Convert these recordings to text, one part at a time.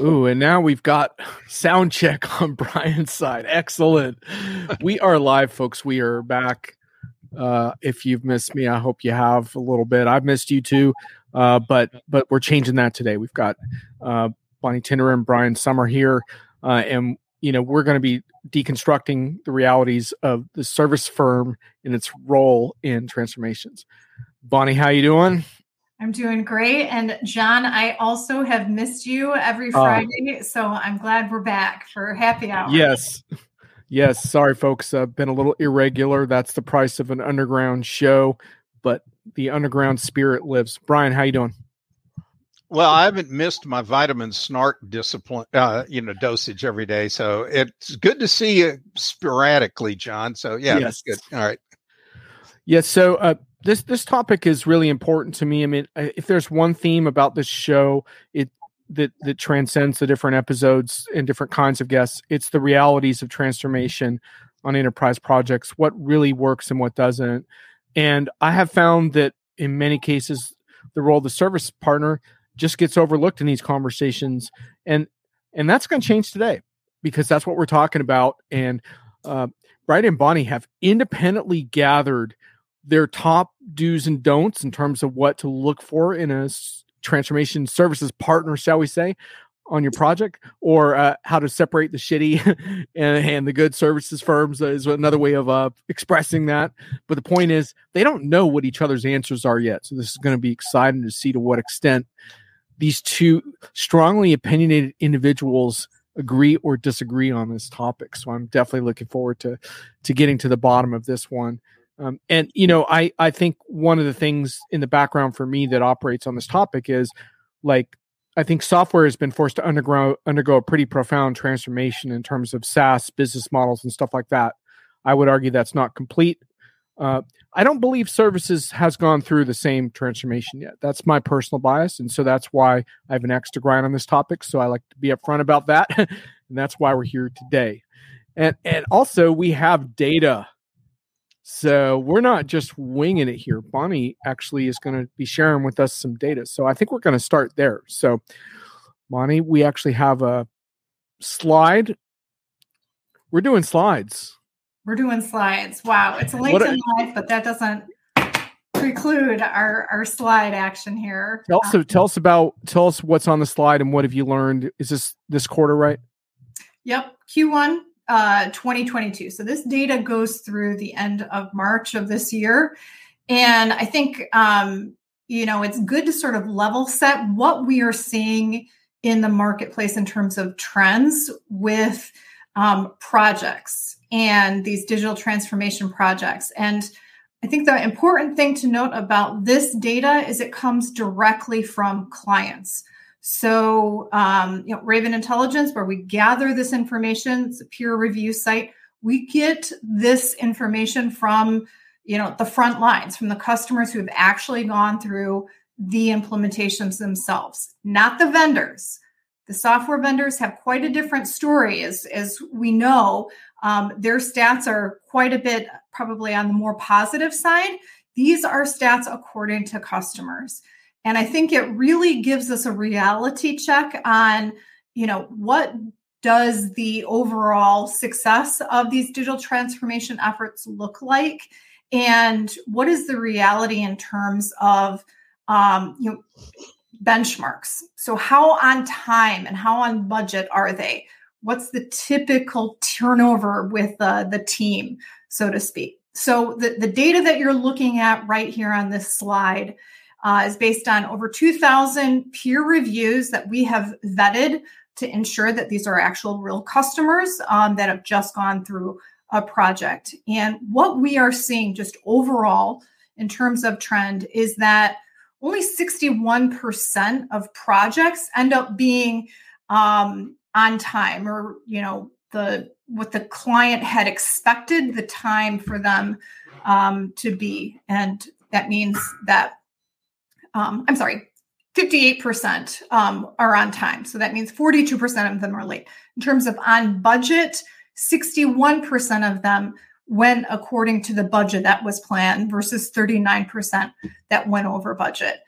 Ooh, and now we've got sound check on Brian's side. Excellent. we are live, folks. We are back. Uh, if you've missed me, I hope you have a little bit. I've missed you too, uh, but but we're changing that today. We've got uh, Bonnie Tinder and Brian Sommer here, uh, and you know we're going to be deconstructing the realities of the service firm and its role in transformations. Bonnie, how you doing? I'm doing great. And John, I also have missed you every ah. Friday. so I'm glad we're back for happy hour. Yes. Yes. Sorry, folks. I've been a little irregular. That's the price of an underground show, but the underground spirit lives. Brian, how you doing? Well, I haven't missed my vitamin snark discipline, uh, you know, dosage every day. So it's good to see you sporadically, John. So yeah, yes. that's good. All right. Yes. So uh, this this topic is really important to me. I mean, if there's one theme about this show, it that that transcends the different episodes and different kinds of guests, it's the realities of transformation on enterprise projects. What really works and what doesn't. And I have found that in many cases, the role of the service partner just gets overlooked in these conversations, and and that's going to change today because that's what we're talking about. And uh, Brian and Bonnie have independently gathered their top do's and don'ts in terms of what to look for in a transformation services partner, shall we say, on your project, or uh, how to separate the shitty and, and, the good services firms is another way of uh, expressing that. But the point is, they don't know what each other's answers are yet. So this is going to be exciting to see to what extent these two strongly opinionated individuals agree or disagree on this topic. So I'm definitely looking forward to to getting to the bottom of this one. Um, and you know, I I think one of the things in the background for me that operates on this topic is like I think software has been forced to undergo undergo a pretty profound transformation in terms of SaaS business models and stuff like that. I would argue that's not complete. Uh, I don't believe services has gone through the same transformation yet. That's my personal bias, and so that's why I have an extra grind on this topic. So I like to be upfront about that, and that's why we're here today. And and also we have data so we're not just winging it here. Bonnie actually is going to be sharing with us some data. So I think we're going to start there. So, Bonnie, we actually have a slide. We're doing slides. We're doing slides. Wow. It's a in a, live, but that doesn't preclude our, our slide action here. Tell us, um, tell us about, tell us what's on the slide and what have you learned? Is this this quarter, right? Yep. Q1 uh, 2022. So this data goes through the end of March of this year. And I think, um, you know, it's good to sort of level set what we are seeing in the marketplace in terms of trends with um, projects and these digital transformation projects. And I think the important thing to note about this data is it comes directly from clients. So, um, you know, Raven Intelligence, where we gather this information, it's a peer review site. We get this information from, you know, the front lines, from the customers who have actually gone through the implementations themselves, not the vendors. The software vendors have quite a different story, as, as we know. Um, their stats are quite a bit probably on the more positive side. These are stats according to customers. And I think it really gives us a reality check on, you know, what does the overall success of these digital transformation efforts look like? And what is the reality in terms of, um, you know, benchmarks? So, how on time and how on budget are they? What's the typical turnover with uh, the team, so to speak? So, the, the data that you're looking at right here on this slide uh, is based on over 2,000 peer reviews that we have vetted to ensure that these are actual real customers um, that have just gone through a project. And what we are seeing just overall in terms of trend is that only 61% of projects end up being um, on time or, you know, the what the client had expected the time for them um, to be. And that means that um, I'm sorry, 58% um, are on time. So that means 42% of them are late. In terms of on budget, 61% of them went according to the budget that was planned versus 39% that went over budget.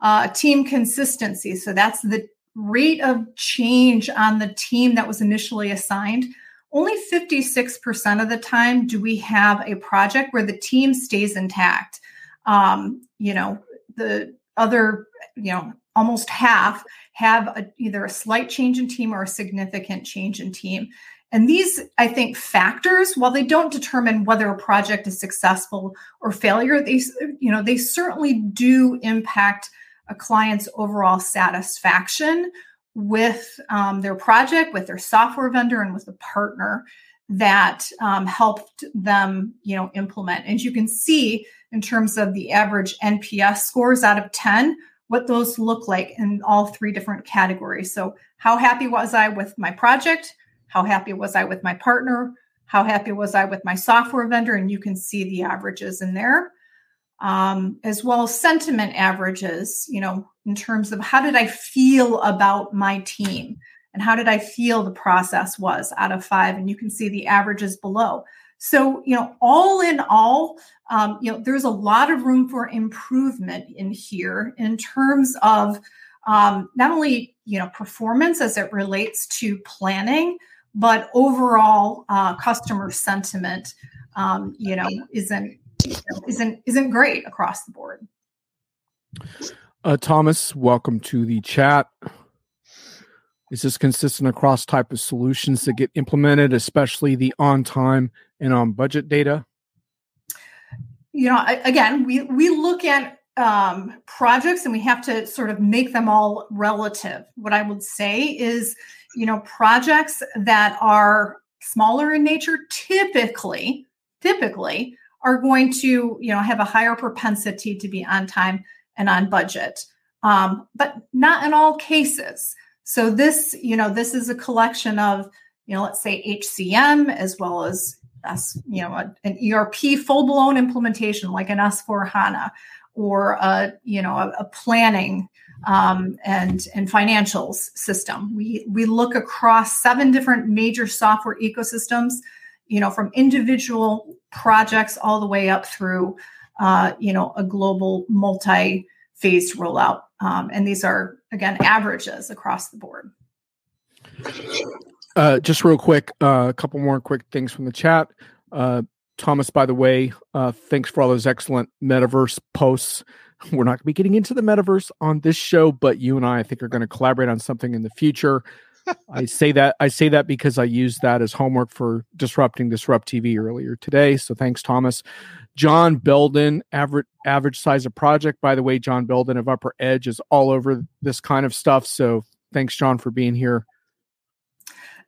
Uh, team consistency. So that's the rate of change on the team that was initially assigned, only 56% of the time do we have a project where the team stays intact. Um, you know, the other, you know, almost half have a, either a slight change in team or a significant change in team. And these, I think, factors, while they don't determine whether a project is successful or failure, they, you know, they certainly do impact a client's overall satisfaction with um, their project, with their software vendor, and with the partner that um, helped them, you know, implement. and you can see, in terms of the average NPS scores out of 10, what those look like in all three different categories. So, how happy was I with my project? How happy was I with my partner? How happy was I with my software vendor? And you can see the averages in there, um, as well as sentiment averages, you know, in terms of how did I feel about my team and how did I feel the process was out of five. And you can see the averages below. So, you know, all in all, um, you know, there's a lot of room for improvement in here in terms of um, not only, you know, performance as it relates to planning, but overall uh, customer sentiment, um, you know, isn't isn't isn't great across the board. Uh, Thomas, welcome to the chat. Is this consistent across type of solutions that get implemented, especially the on time and on budget data? You know, again, we we look at um, projects and we have to sort of make them all relative. What I would say is, you know, projects that are smaller in nature typically, typically are going to, you know, have a higher propensity to be on time and on budget, um, but not in all cases. So this, you know, this is a collection of, you know, let's say HCM as well as, as you know, a, an ERP full blown implementation like an S4 HANA or a, you know, a, a planning um, and and financials system. We we look across seven different major software ecosystems, you know, from individual projects all the way up through, uh, you know, a global multi-phased rollout. Um, and these are again averages across the board. Uh, just real quick, uh, a couple more quick things from the chat. Uh, Thomas, by the way, uh, thanks for all those excellent metaverse posts. We're not going to be getting into the metaverse on this show, but you and I, I think, are going to collaborate on something in the future. I say that I say that because I used that as homework for disrupting disrupt TV earlier today. So thanks, Thomas. John Belden, average average size of project. By the way, John Belden of Upper Edge is all over this kind of stuff. So thanks, John, for being here.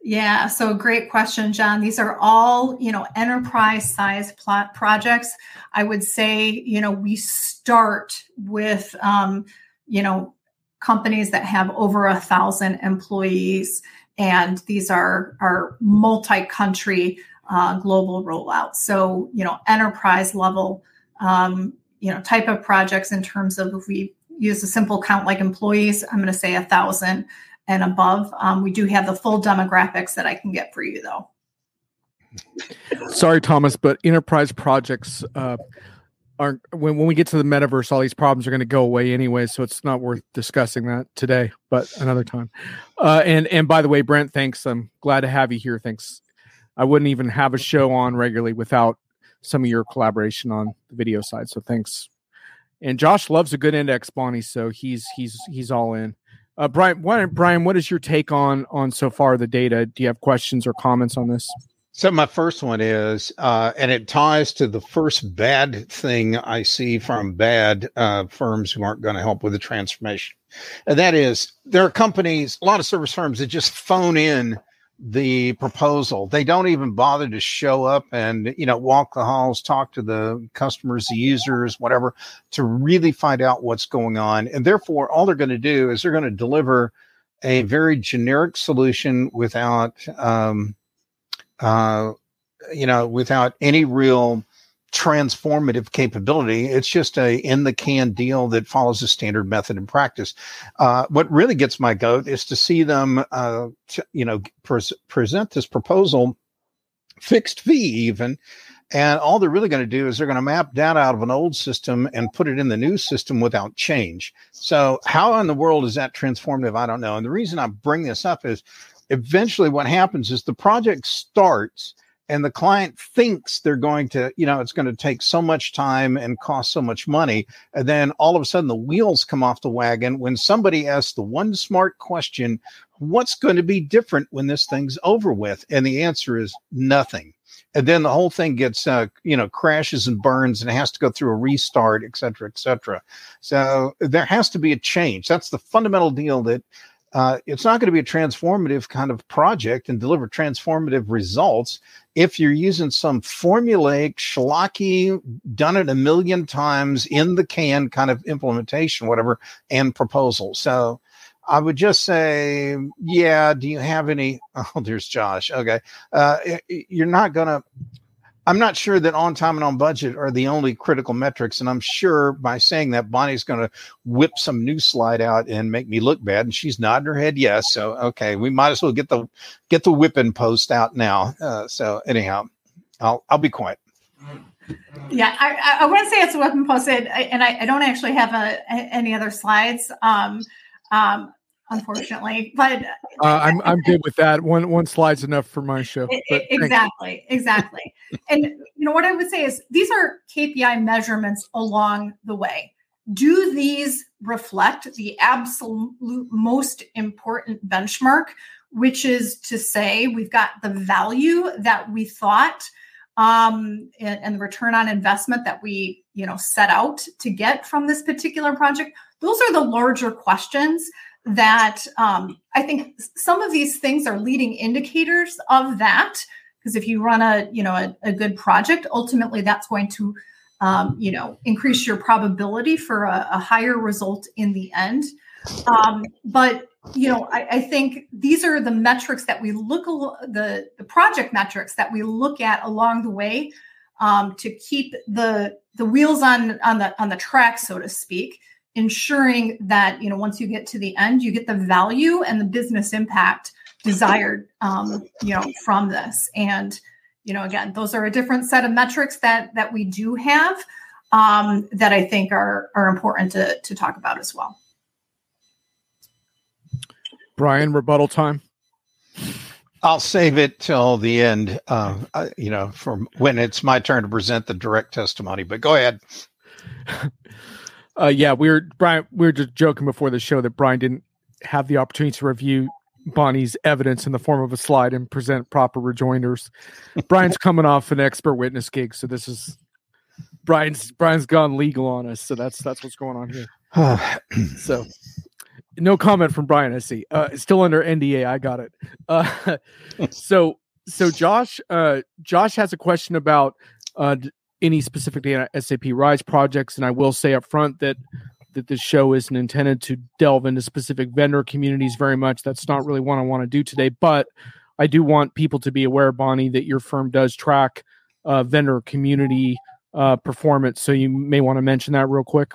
Yeah, so great question, John. These are all, you know, enterprise size plot projects. I would say, you know, we start with, um, you know, companies that have over a thousand employees, and these are are multi-country uh, global rollouts. So, you know, enterprise level, um, you know, type of projects in terms of if we use a simple count like employees, I'm going to say a thousand and above. Um, we do have the full demographics that I can get for you, though. Sorry, Thomas, but enterprise projects uh, are when when we get to the metaverse, all these problems are going to go away anyway. So it's not worth discussing that today, but another time. Uh, and and by the way, Brent, thanks. I'm glad to have you here. Thanks I wouldn't even have a show on regularly without some of your collaboration on the video side. So thanks. And Josh loves a good index, Bonnie. So he's he's he's all in. Uh, Brian, what, Brian, what is your take on on so far the data? Do you have questions or comments on this? So my first one is, uh, and it ties to the first bad thing I see from bad uh, firms who aren't going to help with the transformation, and that is there are companies, a lot of service firms that just phone in the proposal. They don't even bother to show up and, you know, walk the halls, talk to the customers, the users, whatever, to really find out what's going on. And therefore, all they're going to do is they're going to deliver a very generic solution without, um, uh, you know, without any real transformative capability. It's just a in the can deal that follows the standard method and practice. Uh, what really gets my goat is to see them, uh, you know, pres- present this proposal, fixed fee even, And all they're really going to do is they're going to map data out of an old system and put it in the new system without change. So, how in the world is that transformative? I don't know. And the reason I bring this up is eventually what happens is the project starts and the client thinks they're going to, you know, it's going to take so much time and cost so much money. And then all of a sudden the wheels come off the wagon when somebody asks the one smart question, what's going to be different when this thing's over with? And the answer is nothing. And then the whole thing gets, uh, you know, crashes and burns and has to go through a restart, et cetera, et cetera. So there has to be a change. That's the fundamental deal that uh, it's not going to be a transformative kind of project and deliver transformative results if you're using some formulaic, schlocky, done it a million times in the can kind of implementation, whatever, and proposal. So I would just say, yeah, do you have any? Oh, there's Josh. Okay. Uh, you're not going to I'm not sure that on time and on budget are the only critical metrics. And I'm sure by saying that, Bonnie's going to whip some new slide out and make me look bad. And she's nodding her head yes. So okay, we might as well get the get the whipping post out now. Uh, so anyhow, I'll I'll be quiet. Yeah, I, I to say it's a weapon posted, and I, I don't actually have a, any other slides. Um, um, unfortunately. But uh, I'm I'm good with that. One one slide's enough for my show. exactly, exactly. and you know what I would say is these are KPI measurements along the way. Do these reflect the absolute most important benchmark, which is to say we've got the value that we thought um, and, and the return on investment that we you know set out to get from this particular project those are the larger questions that um, I think some of these things are leading indicators of that. Because if you run a you know a, a, good project, ultimately that's going to um, you know increase your probability for a, a higher result in the end. Um, but you know I, I, think these are the metrics that we look the the project metrics that we look at along the way um, to keep the the wheels on on the on the track, so to speak ensuring that you know once you get to the end you get the value and the business impact desired um, you know from this and you know again those are a different set of metrics that that we do have um, that i think are are important to to talk about as well brian rebuttal time I'll save it till the end, uh, you know, from when it's my turn to present the direct testimony. But go ahead. Uh, yeah, we were Brian. We were just joking before the show that Brian didn't have the opportunity to review Bonnie's evidence in the form of a slide and present proper rejoinders. Brian's coming off an expert witness gig, so this is Brian's Brian's gone legal on us. So that's that's what's going on here. so no comment from Brian. I see. Uh, still under NDA. I got it. Uh, so so Josh uh, Josh has a question about uh, any specific SAP Rise projects. And I will say up front that that this show isn't intended to delve into specific vendor communities very much. That's not really what I want to do today. But I do want people to be aware, Bonnie, that your firm does track uh, vendor community uh, performance. So you may want to mention that real quick.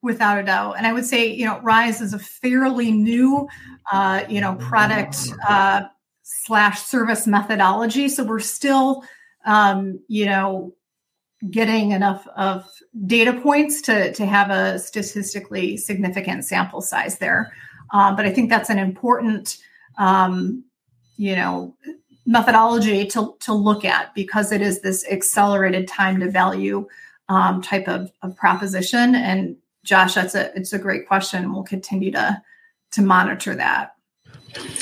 Without a doubt, and I would say, you know, Rise is a fairly new, uh, you know, product uh, slash service methodology. So we're still, um, you know, getting enough of data points to, to have a statistically significant sample size there. Um, but I think that's an important, um, you know, methodology to, to look at because it is this accelerated time to value um, type of, of proposition. And Josh, that's a it's a great question. We'll continue to to monitor that.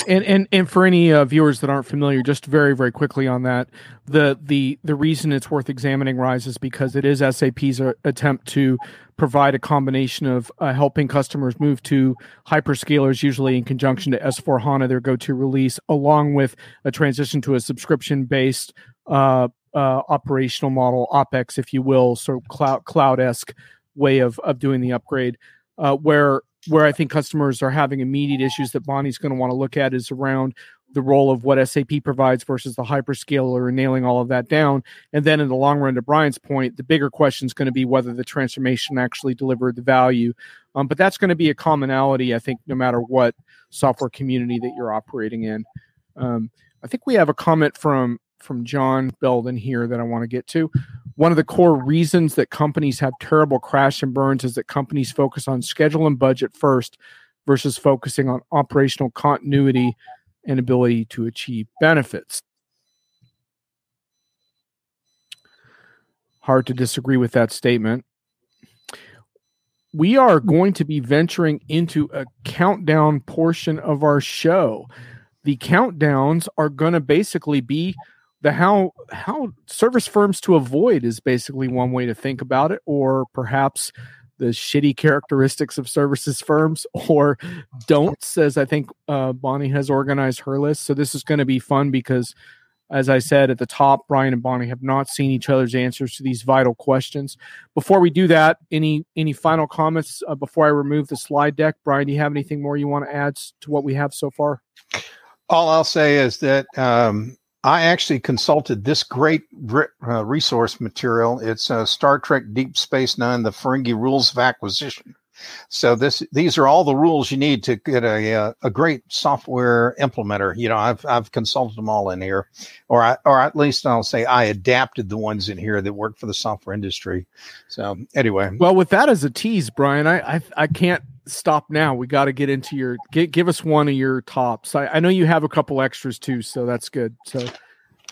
And and and for any uh, viewers that aren't familiar, just very very quickly on that, the the the reason it's worth examining Rise is because it is SAP's uh, attempt to provide a combination of uh, helping customers move to hyperscalers, usually in conjunction to S4 HANA, their go-to release, along with a transition to a subscription-based uh, uh, operational model, OpEx, if you will, sort of cloud cloud esque way of of doing the upgrade, uh, where where I think customers are having immediate issues that Bonnie's going to want to look at is around the role of what SAP provides versus the hyperscaler and nailing all of that down. And then in the long run, to Brian's point, the bigger question is going to be whether the transformation actually delivered the value. Um, but that's going to be a commonality, I think, no matter what software community that you're operating in. Um, I think we have a comment from from John Belden here that I want to get to. One of the core reasons that companies have terrible crash and burns is that companies focus on schedule and budget first versus focusing on operational continuity and ability to achieve benefits. Hard to disagree with that statement. We are going to be venturing into a countdown portion of our show. The countdowns are going to basically be the how how service firms to avoid is basically one way to think about it or perhaps the shitty characteristics of services firms or don'ts as i think uh, bonnie has organized her list. So this is going to be fun because as i said at the top brian and bonnie have not seen each other's answers to these vital questions. Before we do that any any final comments uh, before i remove the slide deck? Brian do you have anything more you want to add to what we have so far? All i'll say is that um, I actually consulted this great uh, resource material. It's uh, Star Trek Deep Space Nine, the Ferengi Rules of Acquisition. So this these are all the rules you need to get a a, uh, a great software implementer. You know, I've I've consulted them all in here, or I, or at least I'll say I adapted the ones in here that work for the software industry. So anyway, well, with that as a tease, Brian, I I, I can't stop now. We got to get into your give, give us one of your tops. I, I know you have a couple extras too, so that's good. So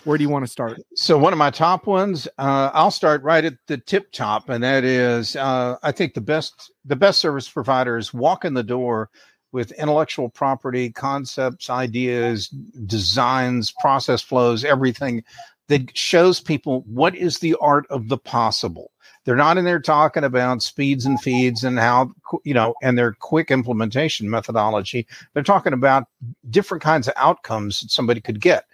where do you want to start? So one of my top ones, uh, I'll start right at the tip top, and that is, uh, I think the best the best service providers walk in the door with intellectual property, concepts, ideas, designs, process flows, everything that shows people what is the art of the possible. They're not in there talking about speeds and feeds and how, you know, and their quick implementation methodology. They're talking about different kinds of outcomes that somebody could get.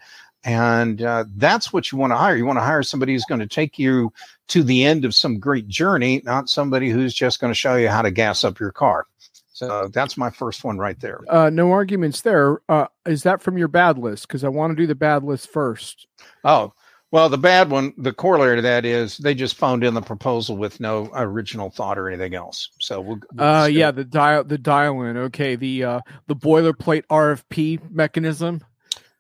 And uh, that's what you want to hire. You want to hire somebody who's going to take you to the end of some great journey, not somebody who's just going to show you how to gas up your car. So that's my first one right there. Uh, no arguments there. Uh, is that from your bad list? Because I want to do the bad list first. Oh, well, the bad one, the corollary to that is they just phoned in the proposal with no original thought or anything else. So we'll. we'll uh, yeah, the dial, the dial in. Okay, the uh, the boilerplate RFP mechanism.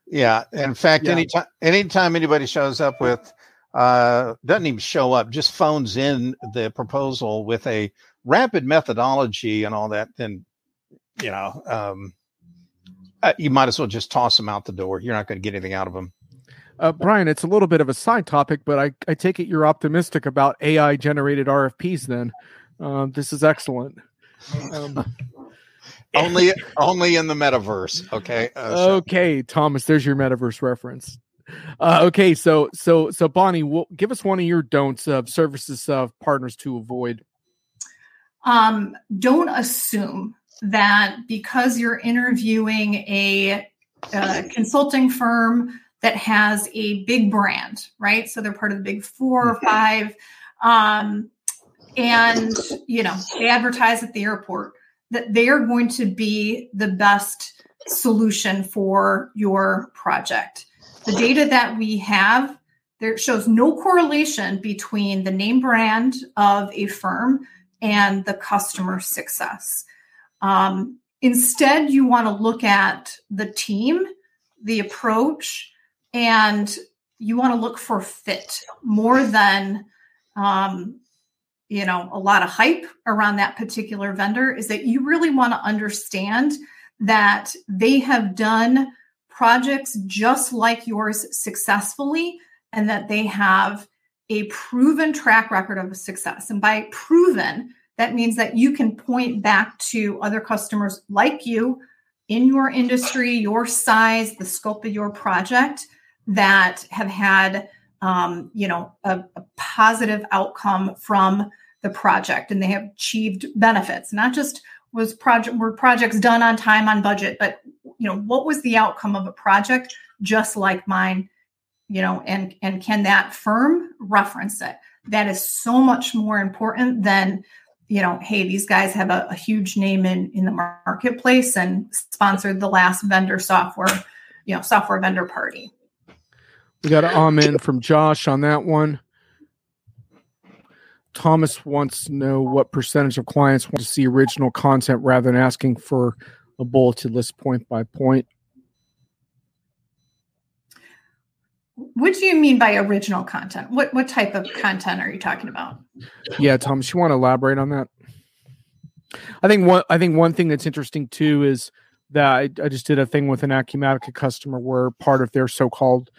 Yeah, in fact, yeah. anytime anytime anybody shows up with uh, doesn't even show up, just phones in the proposal with a rapid methodology and all that, then you know um, uh, you might as well just toss them out the door. You're not going to get anything out of them. Uh, Brian, it's a little bit of a side topic, but I, I take it you're optimistic about AI generated RFPs. Then uh, this is excellent. Um, only only in the metaverse. Okay. Uh, so. Okay, Thomas. There's your metaverse reference. Uh, okay, so so so Bonnie, we'll, give us one of your don'ts of services of partners to avoid. Um, don't assume that because you're interviewing a, a consulting firm that has a big brand, right? So they're part of the big four or mm-hmm. five. Um, and, you know, they advertise at the airport that they are going to be the best solution for your project. The data that we have there shows no correlation between the name brand of a firm and the customer success. Um, instead, you want to look at the team, the approach, and you want to look for fit more than um, you know a lot of hype around that particular vendor is that you really want to understand that they have done projects just like yours successfully and that they have a proven track record of success. And by proven that means that you can point back to other customers like you in your industry your size the scope of your project that have had um, you know a, a, positive outcome from the project and they have achieved benefits not just was project were projects done on time on budget but you know what was the outcome of a project just like mine you know and and can that firm reference it? That is so much more important than you know hey these guys have a, a huge name in in the marketplace and sponsored the last vendor software you know software vendor party we got an amen from Josh on that one. Thomas wants to know what percentage of clients want to see original content rather than asking for a bulleted list point by point. what do you mean by original content? What what type of content are you talking about? Yeah, Thomas, you want to elaborate on that? I think one I think one thing that's interesting too is that I, I just did a thing with an Acumatica customer where part of their so-called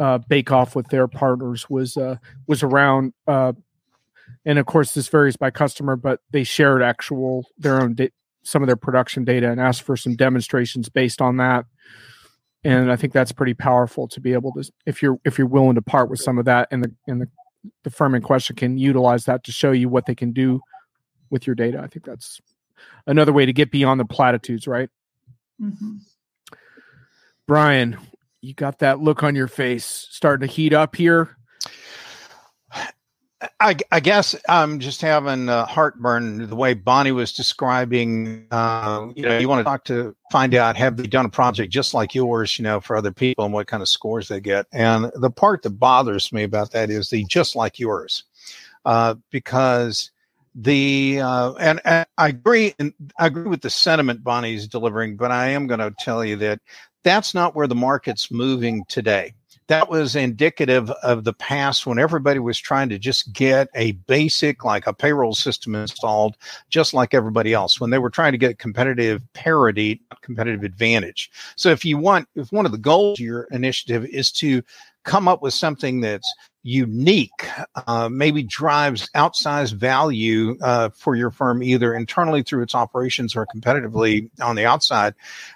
uh, bake off with their partners was uh, was around uh, and of course this varies by customer but they shared actual their own da- some of their production data and asked for some demonstrations based on that. And i think that's pretty powerful to be able to if you're if you're willing to part with some of that and the and the, the firm in question can utilize that to show you what they can do with your data. I think that's another way to get beyond the platitudes right? Mm-hmm. brian you got that look on your face starting to heat up here I, I, guess I'm just having uh, heartburn the way Bonnie was describing. Uh, you know, you want to talk to find out have they done a project just like yours, you know, for other people and what kind of scores they get. And the part that bothers me about that is the just like yours, uh, because the uh, and, and I agree and I agree with the sentiment Bonnie's delivering, but I am going to tell you that that's not where the market's moving today that was indicative of the past when everybody was trying to just get a basic, like a payroll system installed, just like everybody else, when they were trying to get competitive parity, competitive advantage. So if you want, if one of the goals of your initiative is to come up with something that's unique, uh, maybe drives outsized value uh, for your firm, either internally through its operations or competitively on the outside,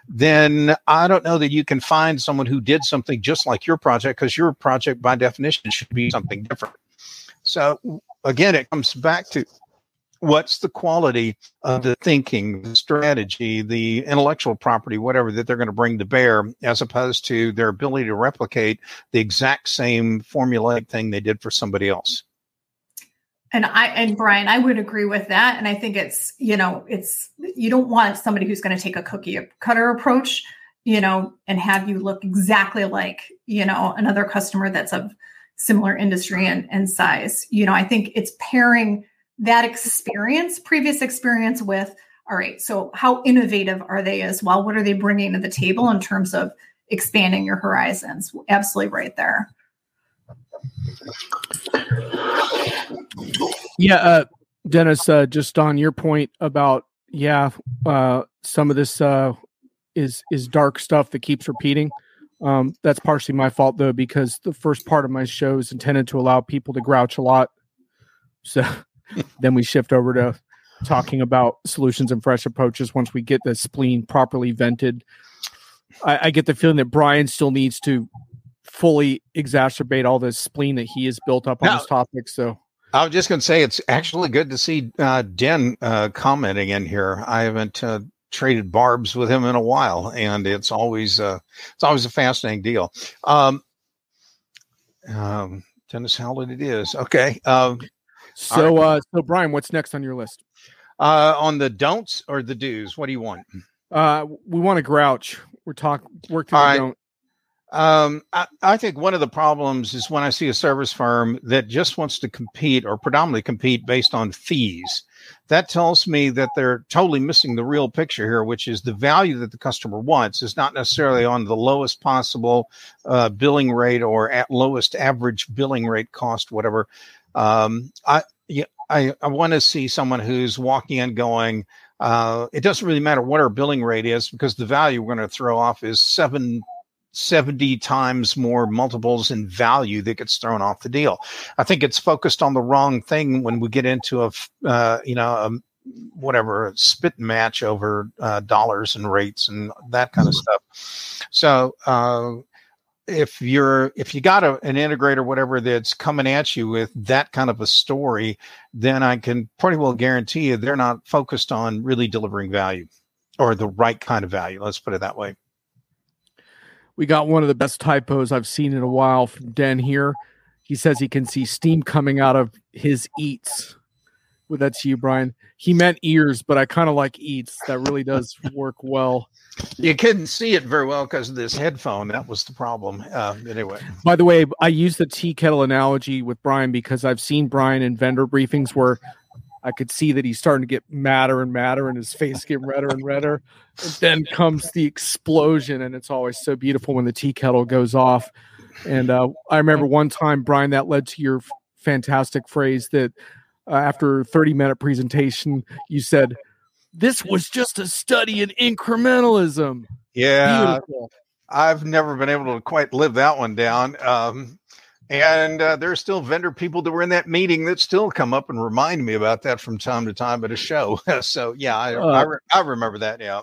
then I don't know that you can find someone who did something just like your project because your project, by definition, should be something different. So again, it comes back to what's the quality of the thinking, the strategy, the intellectual property, whatever that they're going to bring to bear, as opposed to their ability to replicate the exact same formulaic thing they did for somebody else. And I and Brian, I would agree with that. And I think it's, you know, it's you don't want somebody who's going to take a cookie cutter approach, you know, and have you look exactly like, you know, another customer that's of similar industry and, and size. You know, I think it's pairing that experience, previous experience with, all right, so how innovative are they as well? What are they bringing to the table in terms of expanding your horizons? Absolutely right there. Yeah, uh, Dennis, uh, just on your point about, yeah, uh, some of this uh, is is dark stuff that keeps repeating. Um, that's partially my fault though, because the first part of my show is intended to allow people to grouch a lot. So then we shift over to talking about solutions and fresh approaches once we get the spleen properly vented. I, I get the feeling that Brian still needs to fully exacerbate all this spleen that he has built up on now, this topic. So I was just going to say it's actually good to see uh, Den uh, commenting in here. I haven't uh, traded barbs with him in a while, and it's always uh, it's always a fascinating deal. Um, um, Dennis Howlett, it is okay. Um, so, right. uh, so Brian, what's next on your list? Uh, on the don'ts or the do's, what do you want? Uh, we want to grouch. We're talking work to the right. don't. Um, I, I, think one of the problems is when I see a service firm that just wants to compete or predominantly compete based on fees. That tells me that they're totally missing the real picture here, which is the value that the customer wants is not necessarily on the lowest possible uh, billing rate or at lowest average billing rate cost, whatever. Um, I, yeah, I, I want to see someone who's walking in going, uh, it doesn't really matter what our billing rate is because the value we're going to throw off is seven 70 times more multiples in value that gets thrown off the deal. I think it's focused on the wrong thing when we get into a, uh, you know, a, whatever a spit match over uh, dollars and rates and that kind of stuff. So, uh, if you're if you got a, an integrator whatever that's coming at you with that kind of a story then i can pretty well guarantee you they're not focused on really delivering value or the right kind of value let's put it that way. We got one of the best typos i've seen in a while from den here. He says he can see steam coming out of his eats well, that's you brian he meant ears but i kind of like eats that really does work well you couldn't see it very well because of this headphone. That was the problem. Uh, anyway. By the way, I use the tea kettle analogy with Brian because I've seen Brian in vendor briefings where I could see that he's starting to get madder and madder and his face getting redder and redder. And then comes the explosion, and it's always so beautiful when the tea kettle goes off. And uh, I remember one time, Brian, that led to your fantastic phrase that uh, after 30 minute presentation, you said, this was just a study in incrementalism. Yeah. Beautiful. I've never been able to quite live that one down. Um, and uh, there's still vendor people that were in that meeting that still come up and remind me about that from time to time at a show. so yeah, I, uh, I, re- I, remember that. Yeah.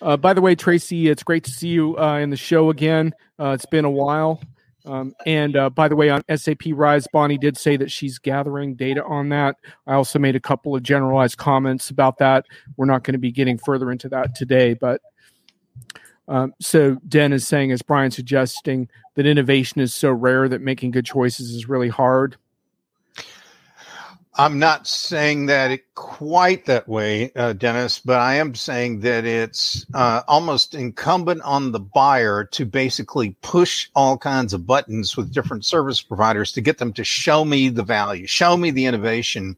Uh, by the way, Tracy, it's great to see you uh, in the show again. Uh, it's been a while. Um, and uh, by the way, on SAP Rise, Bonnie did say that she's gathering data on that. I also made a couple of generalized comments about that. We're not going to be getting further into that today, but um, so Den is saying, as Brian suggesting, that innovation is so rare that making good choices is really hard. I'm not saying that it quite that way, uh, Dennis, but I am saying that it's uh, almost incumbent on the buyer to basically push all kinds of buttons with different service providers to get them to show me the value, show me the innovation,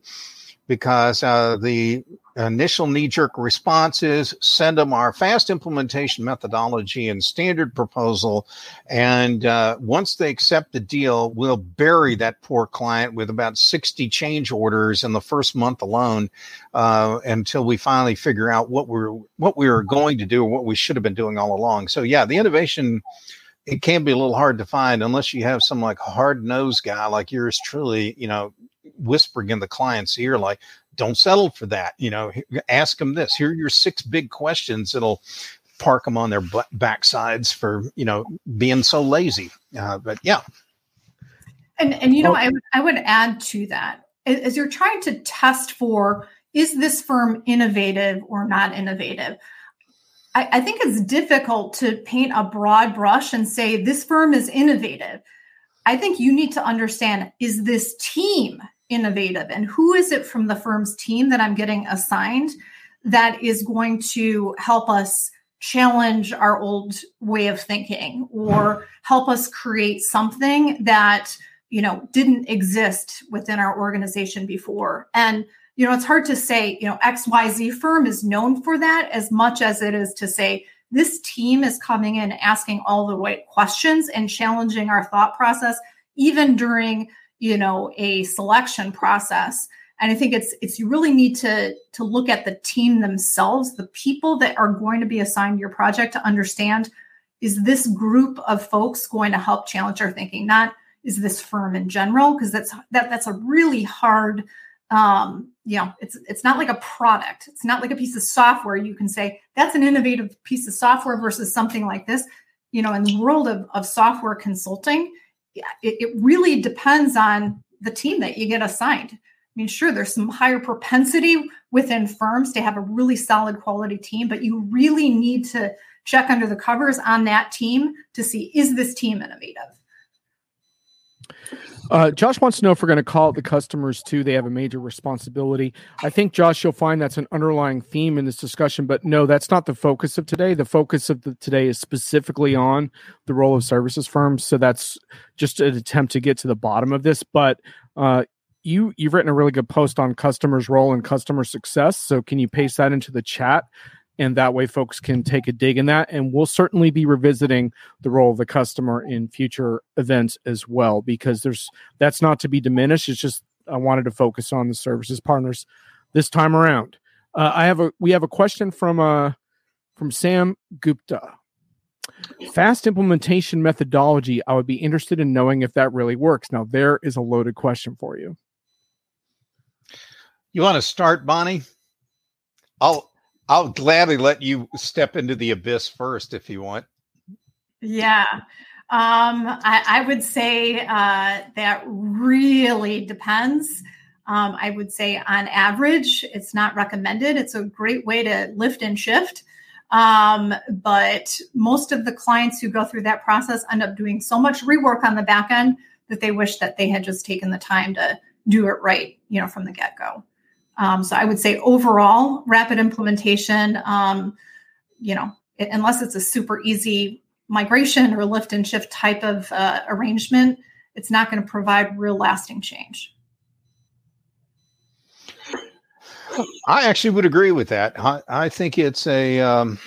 because uh, the initial knee jerk responses, send them our fast implementation methodology and standard proposal. And uh, once they accept the deal, we'll bury that poor client with about 60 change orders in the first month alone uh, until we finally figure out what we're what we were going to do or what we should have been doing all along. So yeah, the innovation it can be a little hard to find unless you have some like hard nosed guy like yours truly, you know, whispering in the client's ear like don't settle for that. You know, ask them this. Here are your six big questions that'll park them on their backsides for you know being so lazy. Uh, but yeah, and and you know, I I would add to that as you're trying to test for is this firm innovative or not innovative. I, I think it's difficult to paint a broad brush and say this firm is innovative. I think you need to understand is this team innovative? And who is it from the firm's team that I'm getting assigned that is going to help us challenge our old way of thinking or help us create something that you know didn't exist within our organization before? And you know it's hard to say you know xyz firm is known for that as much as it is to say this team is coming in asking all the right questions and challenging our thought process even during you know a selection process. And i think it's it's you really need to to look at the team themselves the people that are going to be assigned your project to understand is this group of folks going to help challenge our thinking? Not is this firm in general? Because that's that that's a really hard um you know it's it's not like a product. It's not like a piece of software you can say that's an innovative piece of software versus something like this. You know in the world of, of software consulting it, it really depends on the team that you get assigned. I mean, sure, there's some higher propensity within firms to have a really solid quality team, but you really need to check under the covers on that team to see is this team innovative? Uh, Josh wants to know if we're going to call it the customers too. They have a major responsibility. I think, Josh, you'll find that's an underlying theme in this discussion, but no, that's not the focus of today. The focus of the, today is specifically on the role of services firms. So that's just an attempt to get to the bottom of this. But uh, you you've written a really good post on customers' role and customer success. So can you paste that into the chat? And that way folks can take a dig in that and we'll certainly be revisiting the role of the customer in future events as well because there's that's not to be diminished it's just i wanted to focus on the services partners this time around. Uh, i have a we have a question from uh from sam gupta. Fast implementation methodology i would be interested in knowing if that really works. Now there is a loaded question for you. You want to start bonnie? I'll I'll gladly let you step into the abyss first if you want. Yeah. Um, I, I, would say uh, that really depends. Um, I would say on average, it's not recommended. It's a great way to lift and shift. Um, but most of the clients who go through that process end up doing so much rework on the back end that they wish that they had just taken the time to do it right, you know, from the get go. Um, so I would say overall, rapid implementation, um, you know, it, unless it's a super easy migration or lift and shift type of uh, arrangement, it's not going to provide real lasting change. I actually would agree with that. I, I think it's a. Um,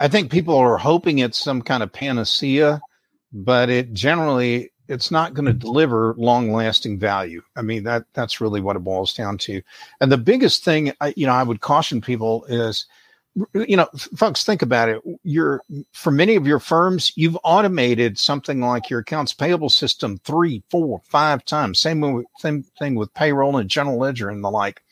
I think people are hoping it's some kind of panacea but it generally it's not going to mm-hmm. deliver long lasting value. I mean that that's really what it boils down to. And the biggest thing I, you know I would caution people is you know folks think about it you're for many of your firms you've automated something like your accounts payable system three four five times same with, same thing with payroll and general ledger and the like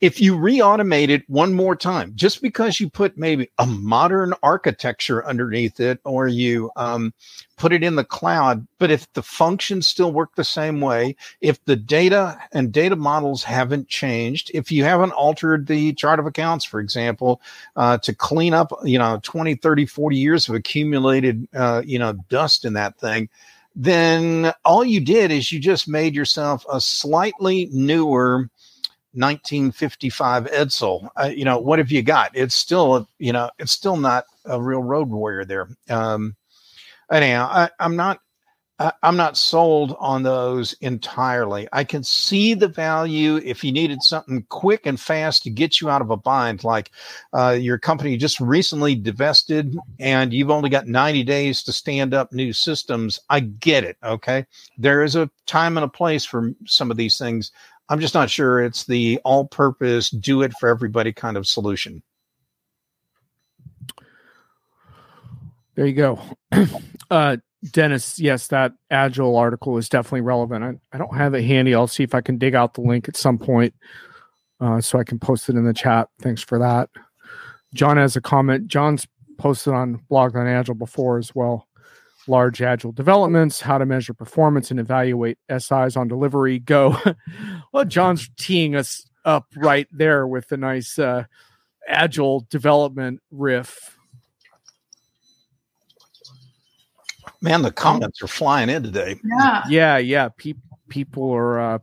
if you re-automate it one more time, just because you put maybe a modern architecture underneath it or you um, put it in the cloud, but if the functions still work the same way, if the data and data models haven't changed, if you haven't altered the chart of accounts, for example, uh, to clean up, you know, 20, 30, 40 years of accumulated, uh, you know, dust in that thing, then all you did is you just made yourself a slightly newer 1955 Edsel. Uh, you know, what have you got? It's still, you know, it's still not a real road warrior there. Um, anyhow, I, I'm not, I, I'm not sold on those entirely. I can see the value if you needed something quick and fast to get you out of a bind, like uh, your company just recently divested and you've only got 90 days to stand up new systems. I get it. Okay. There is a time and a place for some of these things. I'm just not sure it's the all purpose, do it for everybody kind of solution. There you go. uh, Dennis, yes, that Agile article is definitely relevant. I, I don't have it handy. I'll see if I can dig out the link at some point uh, so I can post it in the chat. Thanks for that. John has a comment. John's posted on blog on Agile before as well large agile developments, how to measure performance and evaluate SIs on delivery. Go. well, John's teeing us up right there with a nice uh, agile development riff. Man, the comments are flying in today. Yeah, yeah, yeah. Pe- people are uh,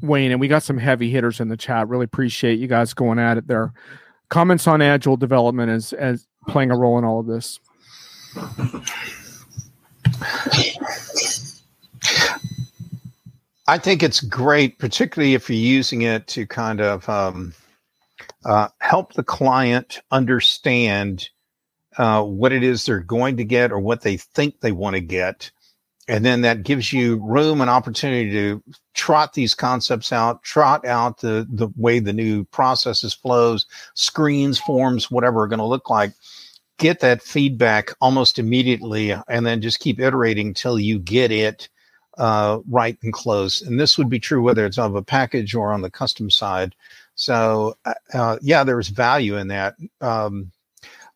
weighing, and we got some heavy hitters in the chat. Really appreciate you guys going at it there. Comments on agile development as as playing a role in all of this. I think it's great, particularly if you're using it to kind of um, uh, help the client understand uh, what it is they're going to get or what they think they want to get. And then that gives you room and opportunity to trot these concepts out, trot out the, the way the new processes flows, screens, forms, whatever are going to look like get that feedback almost immediately and then just keep iterating till you get it uh, right and close. And this would be true whether it's of a package or on the custom side. So, uh, uh, yeah, there's value in that. Um,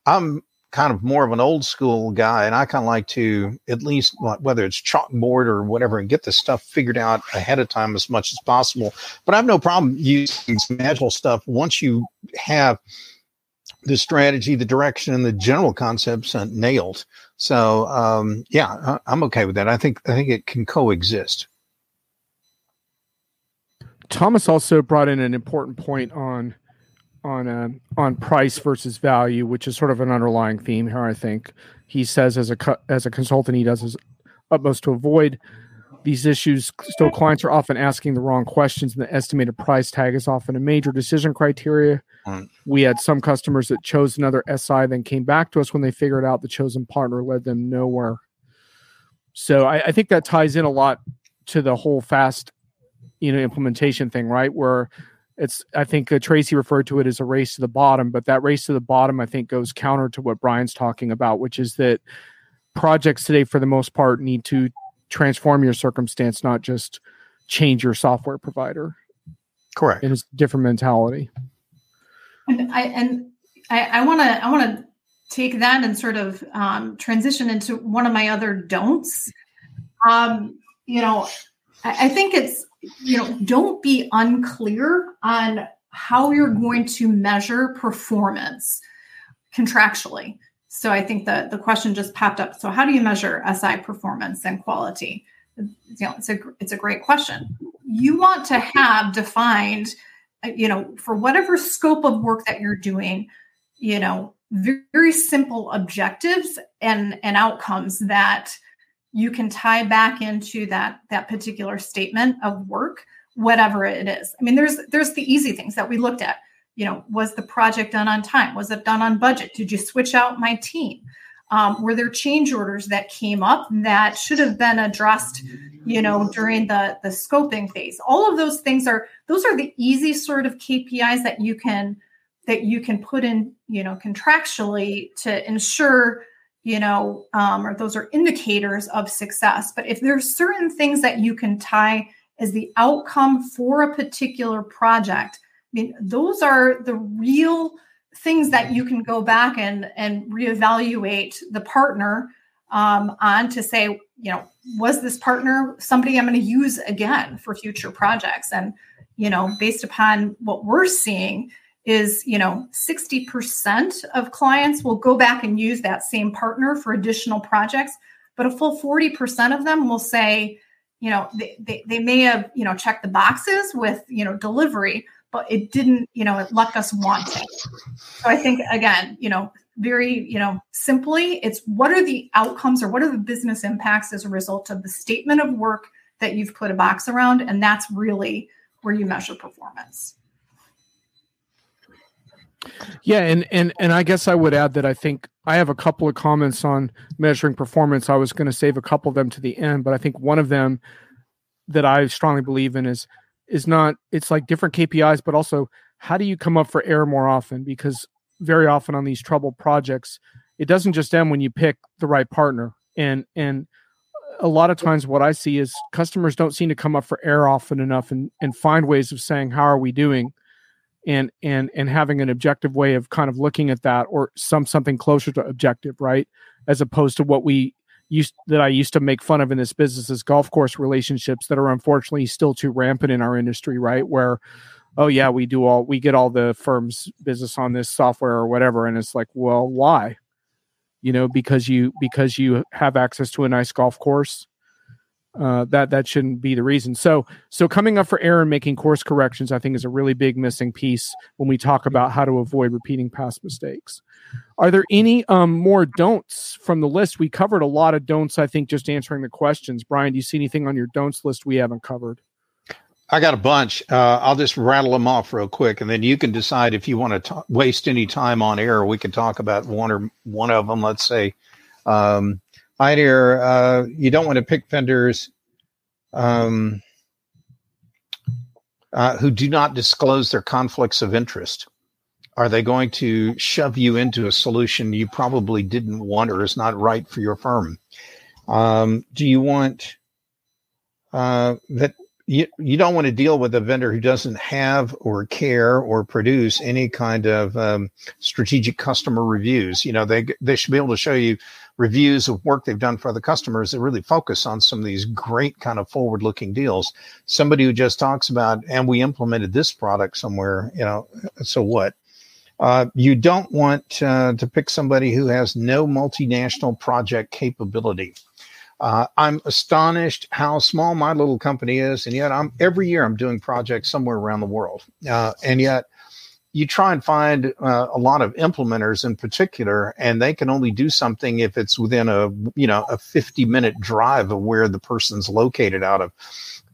I'm kind of more of an old school guy, and I kind of like to at least whether it's chalkboard or whatever, and get the stuff figured out ahead of time as much as possible. But I have no problem using some agile stuff once you have the strategy, the direction, and the general concepts nailed. So um, yeah, I, am okay with that. I think I think it can coexist. Thomas also brought in an important point on on uh, on price versus value, which is sort of an underlying theme here. I think he says as a as a consultant, he does his utmost to avoid these issues. Still, clients are often asking the wrong questions, and the estimated price tag is often a major decision criteria. We had some customers that chose another SI, then came back to us when they figured out the chosen partner led them nowhere. So I, I think that ties in a lot to the whole fast, you know, implementation thing, right? Where it's I think uh, Tracy referred to it as a race to the bottom, but that race to the bottom I think goes counter to what Brian's talking about, which is that projects today for the most part need to transform your circumstance, not just change your software provider. Correct. It is a different mentality. And I and I want to I want to take that and sort of um, transition into one of my other don'ts. Um, you know, I, I think it's you know don't be unclear on how you're going to measure performance contractually. So I think that the question just popped up. So how do you measure SI performance and quality? You know, it's a it's a great question. You want to have defined you know, for whatever scope of work that you're doing, you know, very, very simple objectives and and outcomes that you can tie back into that that particular statement of work whatever it is i mean there's there's the easy things that we looked at you know was the project done on time was it done on budget did you switch out my team Um, were there change orders that came up that should have been addressed, you know, during the the scoping phase? All of those things are those are the easy sort of KPIs that you can that you can put in, you know, contractually to ensure, you know, um, or those are indicators of success. But if there's certain things that you can tie as the outcome for a particular project, mean, those are the real things that you can go back and and reevaluate the partner um, on to say, you know, was this partner somebody I'm going to use again for future projects? And you know, based upon what we're seeing, is you know 60% of clients will go back and use that same partner for additional projects but a full 40% of them will say you know they, they, they may have you know checked the boxes with you know delivery but it didn't you know it left us wanting so i think again you know very you know simply it's what are the outcomes or what are the business impacts as a result of the statement of work that you've put a box around and that's really where you measure performance yeah, and and and I guess I would add that I think I have a couple of comments on measuring performance. I was going to save a couple of them to the end, but I think one of them that I strongly believe in is is not it's like different KPIs, but also how do you come up for air more often? Because very often on these troubled projects, it doesn't just end when you pick the right partner. And and a lot of times what I see is customers don't seem to come up for air often enough and, and find ways of saying, How are we doing? and and and having an objective way of kind of looking at that or some something closer to objective right as opposed to what we used that I used to make fun of in this business is golf course relationships that are unfortunately still too rampant in our industry right? Where oh yeah we do all we get all the firms business on this software or whatever. And it's like well why? You know because you because you have access to a nice golf course uh, that that shouldn't be the reason. So so coming up for air and making course corrections, I think, is a really big missing piece when we talk about how to avoid repeating past mistakes. Are there any um, more don'ts from the list? We covered a lot of don'ts. I think just answering the questions. Brian, do you see anything on your don'ts list we haven't covered? I got a bunch. Uh, I'll just rattle them off real quick, and then you can decide if you want to waste any time on air. We can talk about one or one of them. Let's say um, idea uh, you don't want to pick vendors um, uh, who do not disclose their conflicts of interest. Are they going to shove you into a solution you probably didn't want or is not right for your firm? Um, do you want uh, that you, you don't want to deal with a vendor who doesn't have or care or produce any kind of um, strategic customer reviews. You know, they they should be able to show you reviews of work they've done for other customers that really focus on some of these great kind of forward looking deals. Somebody who just talks about, and we implemented this product somewhere, you know, so what? Uh, you don't want uh, to pick somebody who has no multinational project capability. Uh, I'm astonished how small my little company is, and yet I'm every year I'm doing projects somewhere around the world, uh, and yet you try and find uh, a lot of implementers in particular, and they can only do something if it's within a you know a 50 minute drive of where the person's located out of.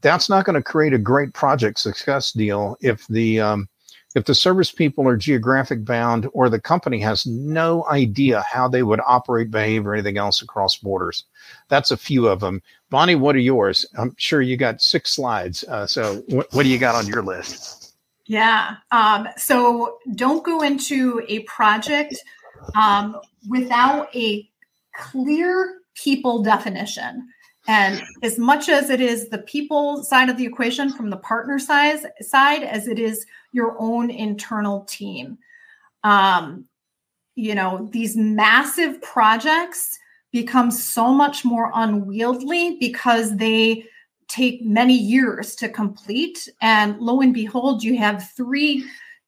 That's not going to create a great project success deal if the um, if the service people are geographic bound or the company has no idea how they would operate, behave, or anything else across borders. That's a few of them. Bonnie, what are yours? I'm sure you got six slides. Uh, so, what, what do you got on your list? Yeah. Um, so, don't go into a project um, without a clear people definition. And as much as it is the people side of the equation from the partner size side, as it is your own internal team. Um, you know, these massive projects become so much more unwieldy because they take many years to complete. And lo and behold, you have three,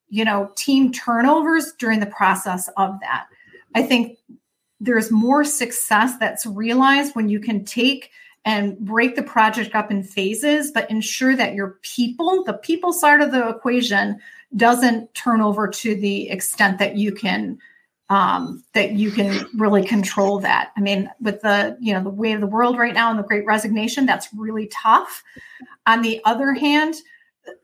you know, team turnovers during the process of that. I think there's more success that's realized when you can take and break the project up in phases, but ensure that your people, the people side of the equation, doesn't turn over to the extent that you can um, that you can really control that. I mean, with the you know the way of the world right now and the Great Resignation, that's really tough. On the other hand,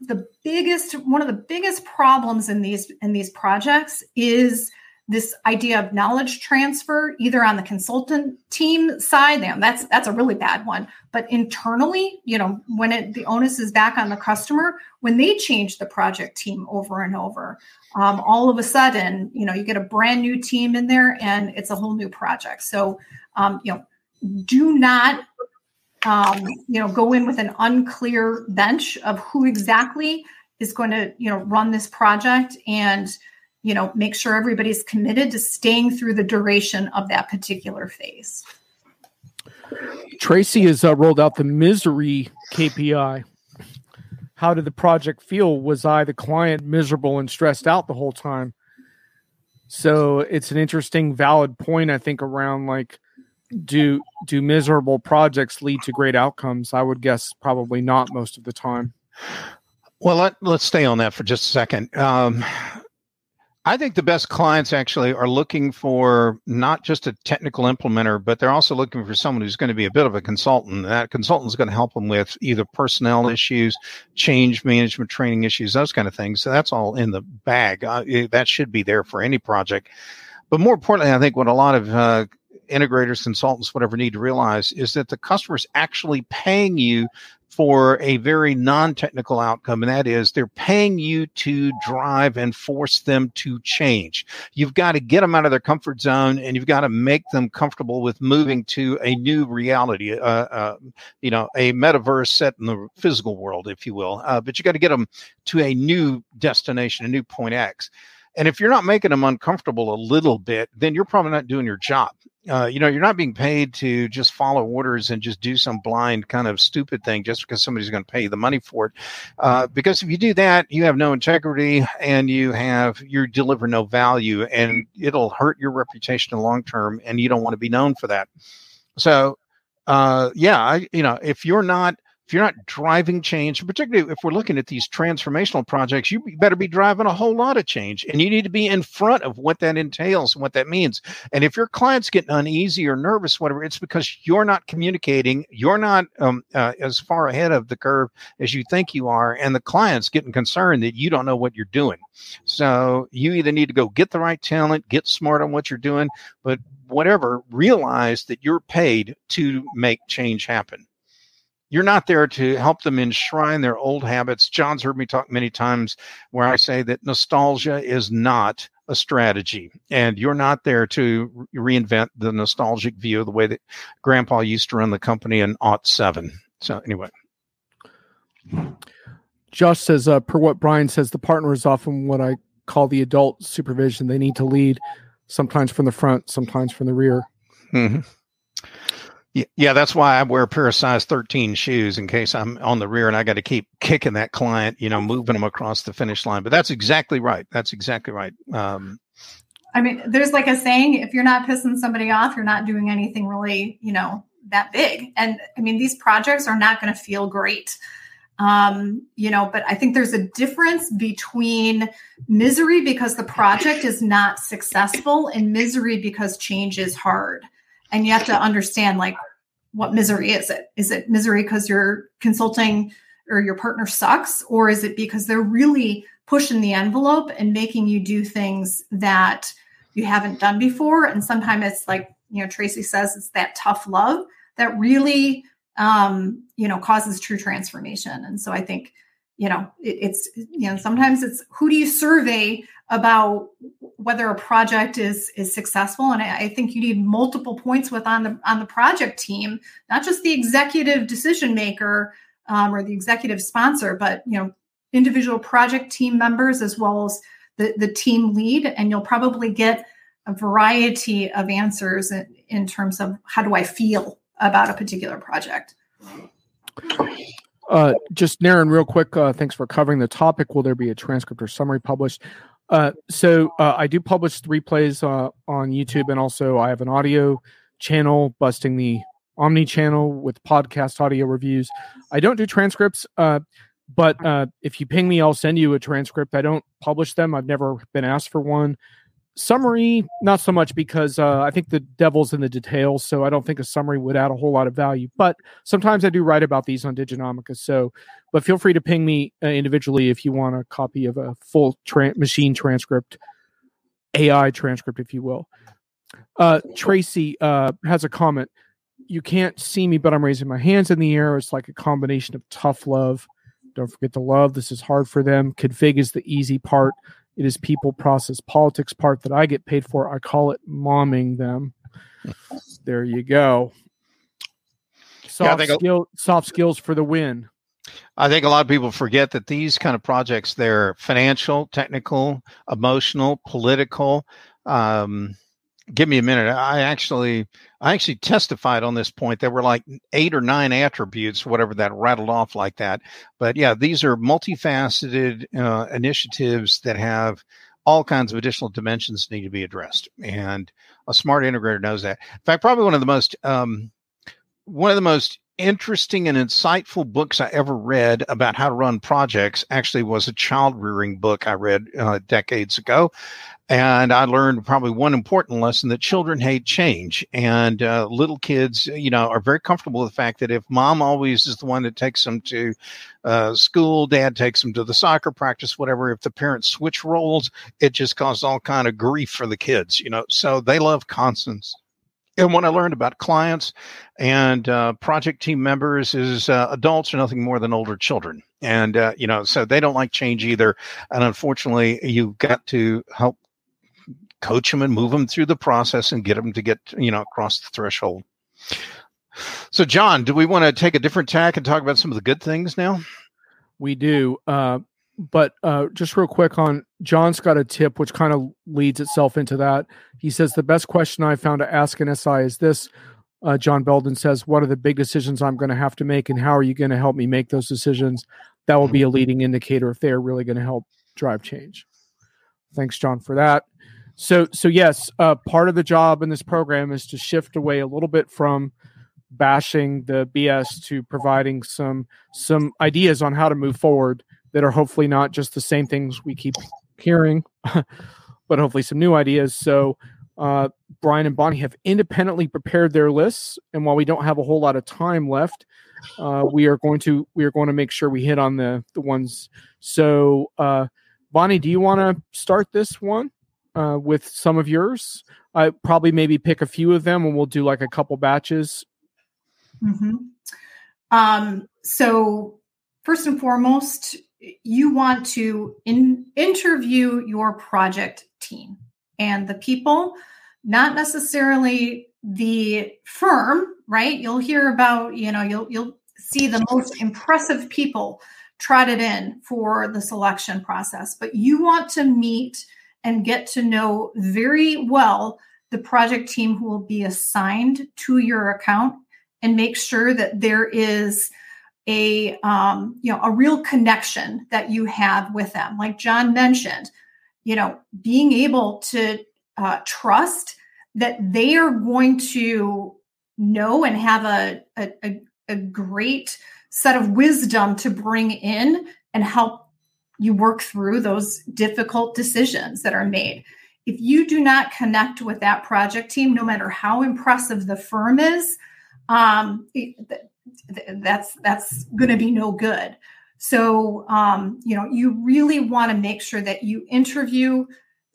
the biggest one of the biggest problems in these in these projects is this idea of knowledge transfer either on the consultant team side that's that's a really bad one but internally you know when it the onus is back on the customer when they change the project team over and over um, all of a sudden you know you get a brand new team in there and it's a whole new project. So um, you know do not um, you know go in with an unclear bench of who exactly is going to you know run this project and you know make sure everybody's committed to staying through the duration of that particular phase. Tracy has uh, rolled out the misery kpi how did the project feel? Was i the client miserable and stressed out the whole time? So it's an interesting valid point i think around like do do miserable projects lead to great outcomes? I would guess probably not most of the time. Well let, let's stay on that for just a second. Um, I think the best clients actually are looking for not just a technical implementer, but they're also looking for someone who's going to be a bit of a consultant. That consultant is going to help them with either personnel issues, change management training issues, those kind of things. So that's all in the bag. Uh, that should be there for any project. But more importantly, I think what a lot of uh, integrators, consultants, whatever need to realize is that the customer is actually paying you for a very non-technical outcome and that is they're paying you to drive and force them to change. You've got to get them out of their comfort zone and you've got to make them comfortable with moving to a new reality uh, uh, you know a metaverse set in the physical world if you will. Uh, but you got to get them to a new destination a new point x. And if you're not making them uncomfortable a little bit, then you're probably not doing your job. Uh, you know, you're not being paid to just follow orders and just do some blind kind of stupid thing just because somebody's going to pay the money for it. Uh, because if you do that, you have no integrity and you have you deliver no value, and it'll hurt your reputation in the long term, and you don't want to be known for that. So, uh, yeah, I, you know, if you're not you're not driving change, particularly if we're looking at these transformational projects, you better be driving a whole lot of change and you need to be in front of what that entails and what that means. And if your client's getting uneasy or nervous, whatever, it's because you're not communicating, you're not um, uh, as far ahead of the curve as you think you are, and the client's getting concerned that you don't know what you're doing. So you either need to go get the right talent, get smart on what you're doing, but whatever, realize that you're paid to make change happen you're not there to help them enshrine their old habits. John's heard me talk many times where I say that nostalgia is not a strategy, and you're not there to reinvent the nostalgic view of the way that Grandpa used to run the company in aught seven. So anyway. Josh says, uh, per what Brian says, the partner is often what I call the adult supervision. They need to lead, sometimes from the front, sometimes from the rear. Mm-hmm. Yeah, that's why I wear a pair of size 13 shoes in case I'm on the rear and I got to keep kicking that client, you know, moving them across the finish line. But that's exactly right. That's exactly right. Um, I mean, there's like a saying if you're not pissing somebody off, you're not doing anything really, you know, that big. And I mean, these projects are not going to feel great. Um, you know, but I think there's a difference between misery because the project is not successful and misery because change is hard and you have to understand like what misery is it? Is it misery because you're consulting or your partner sucks? Or is it because they're really pushing the envelope and making you do things that you haven't done before? And sometimes it's like you know tracy says it's that tough love that really um you know causes true transformation. And so i think you know it, it's you know sometimes it's who do you survey about whether a project is is successful? And I, I, think you need multiple points with on the on the project team not just the executive decision maker um, or the executive sponsor but you know individual project team members as well as the, the team lead. And you'll probably get a variety of answers in, in terms of how do i feel about a particular project uh, just Naren, real quick. Uh, thanks for covering the topic. Will there be a transcript or summary published? Uh, so uh, I do publish three plays uh, on YouTube, and also I have an audio channel, busting the Omni channel with podcast audio reviews. I don't do transcripts, uh, but if you ping me, I'll send you a transcript. I don't publish them. I've never been asked for one summary not so much because uh, i think the devil's in the details so i don't think a summary would add a whole lot of value but sometimes i do write about these on diginomica so but feel free to ping me uh, individually if you want a copy of a full tra- machine transcript AI transcript, if you will. Uh, Tracy uh, has a comment. You can't see me, but I'm raising my hands in the air. It's like a combination of tough love. Don't forget to love. This is hard for them. Config is the easy part. It is people, process, politics part that I get paid for. I call it momming them. there you go. Soft, yeah, skill, soft skills for the win. I think a lot of people forget that these kind of projects they're financial, technical, emotional, political. Um, give me a minute. I actually I actually testified on this point. There were like eight or nine attributes, whatever that rattled off like that. But yeah, these are multifaceted uh, initiatives that have all kinds of additional dimensions need to be addressed, and a smart integrator knows that. In fact, probably one of the most um, one of the most interesting and insightful books I ever read about how to run projects actually was a child rearing book I read uh, decades ago. And I learned probably one important lesson that children hate change. And uh, little kids, you know, are very comfortable with the fact that if mom always is the one that takes them to uh, school, dad takes them to the soccer practice, whatever, if the parents switch roles, it just causes all kind of grief for the kids, you know. So they love constants and what I learned about clients and uh, project team members is uh, adults are nothing more than older children. And, uh, you know, so they don't like change either. And unfortunately, you've got to help coach them and move them through the process and get them to get, you know, across the threshold. So, John, do we want to take a different tack and talk about some of the good things now? We do. Uh, but uh, just real quick on John's got a tip which kind of leads itself into that. He says the best question I found to ask an SI is this. Uh, John Belden says, "What are the big decisions I'm going to have to make, and how are you going to help me make those decisions?" That will be a leading indicator if they are really going to help drive change. Thanks, John, for that. So, so yes, uh, part of the job in this program is to shift away a little bit from bashing the BS to providing some some ideas on how to move forward that are hopefully not just the same things we keep hearing, but hopefully some new ideas. So uh, Brian and Bonnie have independently prepared their lists, and while we don't have a whole lot of time left, uh, we are going to we are going to make sure we hit on the the ones. So uh, Bonnie, do you want to start this one uh, with some of yours? I probably maybe pick a few of them, and we'll do like a couple batches. Mm-hmm. Um, so first and foremost, you want to in, interview your project team and the people, not necessarily the firm, right? You'll hear about, you know, you'll you'll see the most impressive people trotted in for the selection process, but you want to meet and get to know very well the project team who will be assigned to your account and make sure that there is a um, you know a real connection that you have with them. Like john mentioned you know being able to uh, trust that they are going to know and have a, a, a great set of wisdom to bring in and help you work through those difficult decisions that are made. If you do not connect with that project team no matter how impressive the firm is um, that's that's going to be no good. So um, you know you really want to make sure that you interview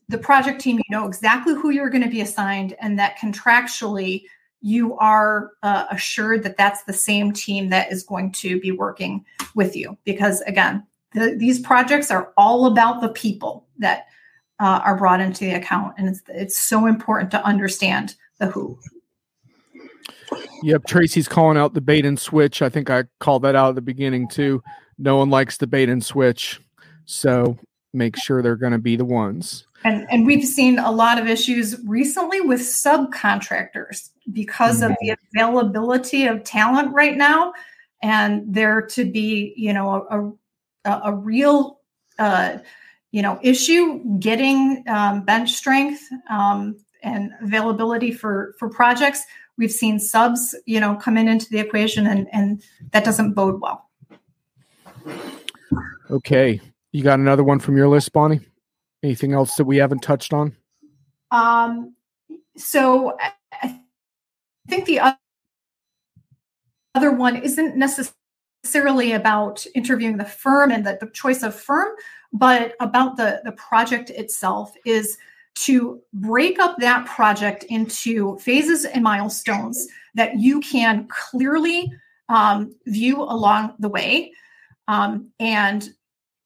the project team you know exactly who you're going to be assigned and that contractually you are uh, assured that that's the same team that is going to be working with you. Because again the, these projects are all about the people that uh, are brought into the account and it's, it's so important to understand the who Yep, Tracy's calling out the bait and switch. I think I called that out at the beginning too. No one likes the bait and switch, so make sure they're going to be the ones. And and we've seen a lot of issues recently with subcontractors because mm-hmm. of the availability of talent right now, and there to be you know a a, a real uh, you know issue getting um, bench strength um, and availability for for projects we've seen subs, you know, come in into the equation, and and that doesn't bode well. Okay, you got another one from your list, Bonnie? Anything else that we haven't touched on? Um, so I think the other one isn't necessarily about interviewing the firm and the, the choice of firm, but about the the project itself is to break up that project into phases and milestones that you can clearly um, view along the way. Um, and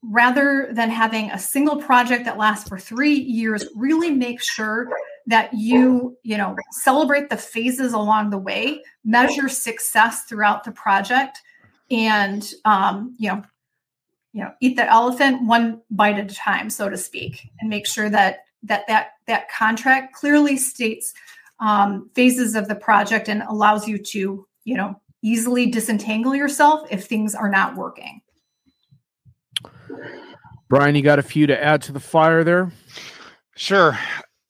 rather than having a single project that lasts for three years, really make sure that you you know celebrate the phases along the way measure success throughout the project and um, you know you know eat the elephant one bite at a time so to speak and make sure that that that that contract clearly states um, phases of the project and allows you to you know easily disentangle yourself if things are not working. Brian you got a few to add to the fire there? Sure.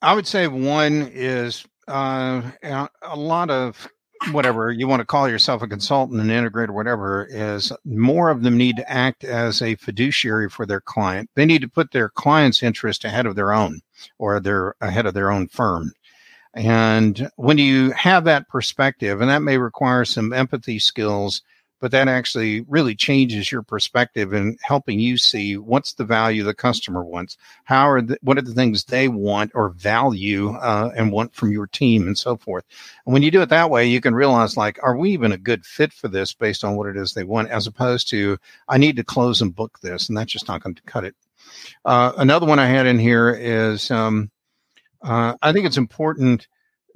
I would say one is uh, a lot of whatever you want to call yourself a consultant, an integrator, whatever, is more of them need to act as a fiduciary for their client. They need to put their client's interest ahead of their own or their ahead of their own firm. And when you have that perspective, and that may require some empathy skills but that actually really changes your perspective and helping you see what's the value the customer wants how are the, what are the things they want or value uh, and want from your team and so forth. And when you do it that way you can realize like are we even a good fit for this based on what it is they want as opposed to i need to close and book this and that's just not going to cut it. Uh, another one i had in here is um, uh, i think it's important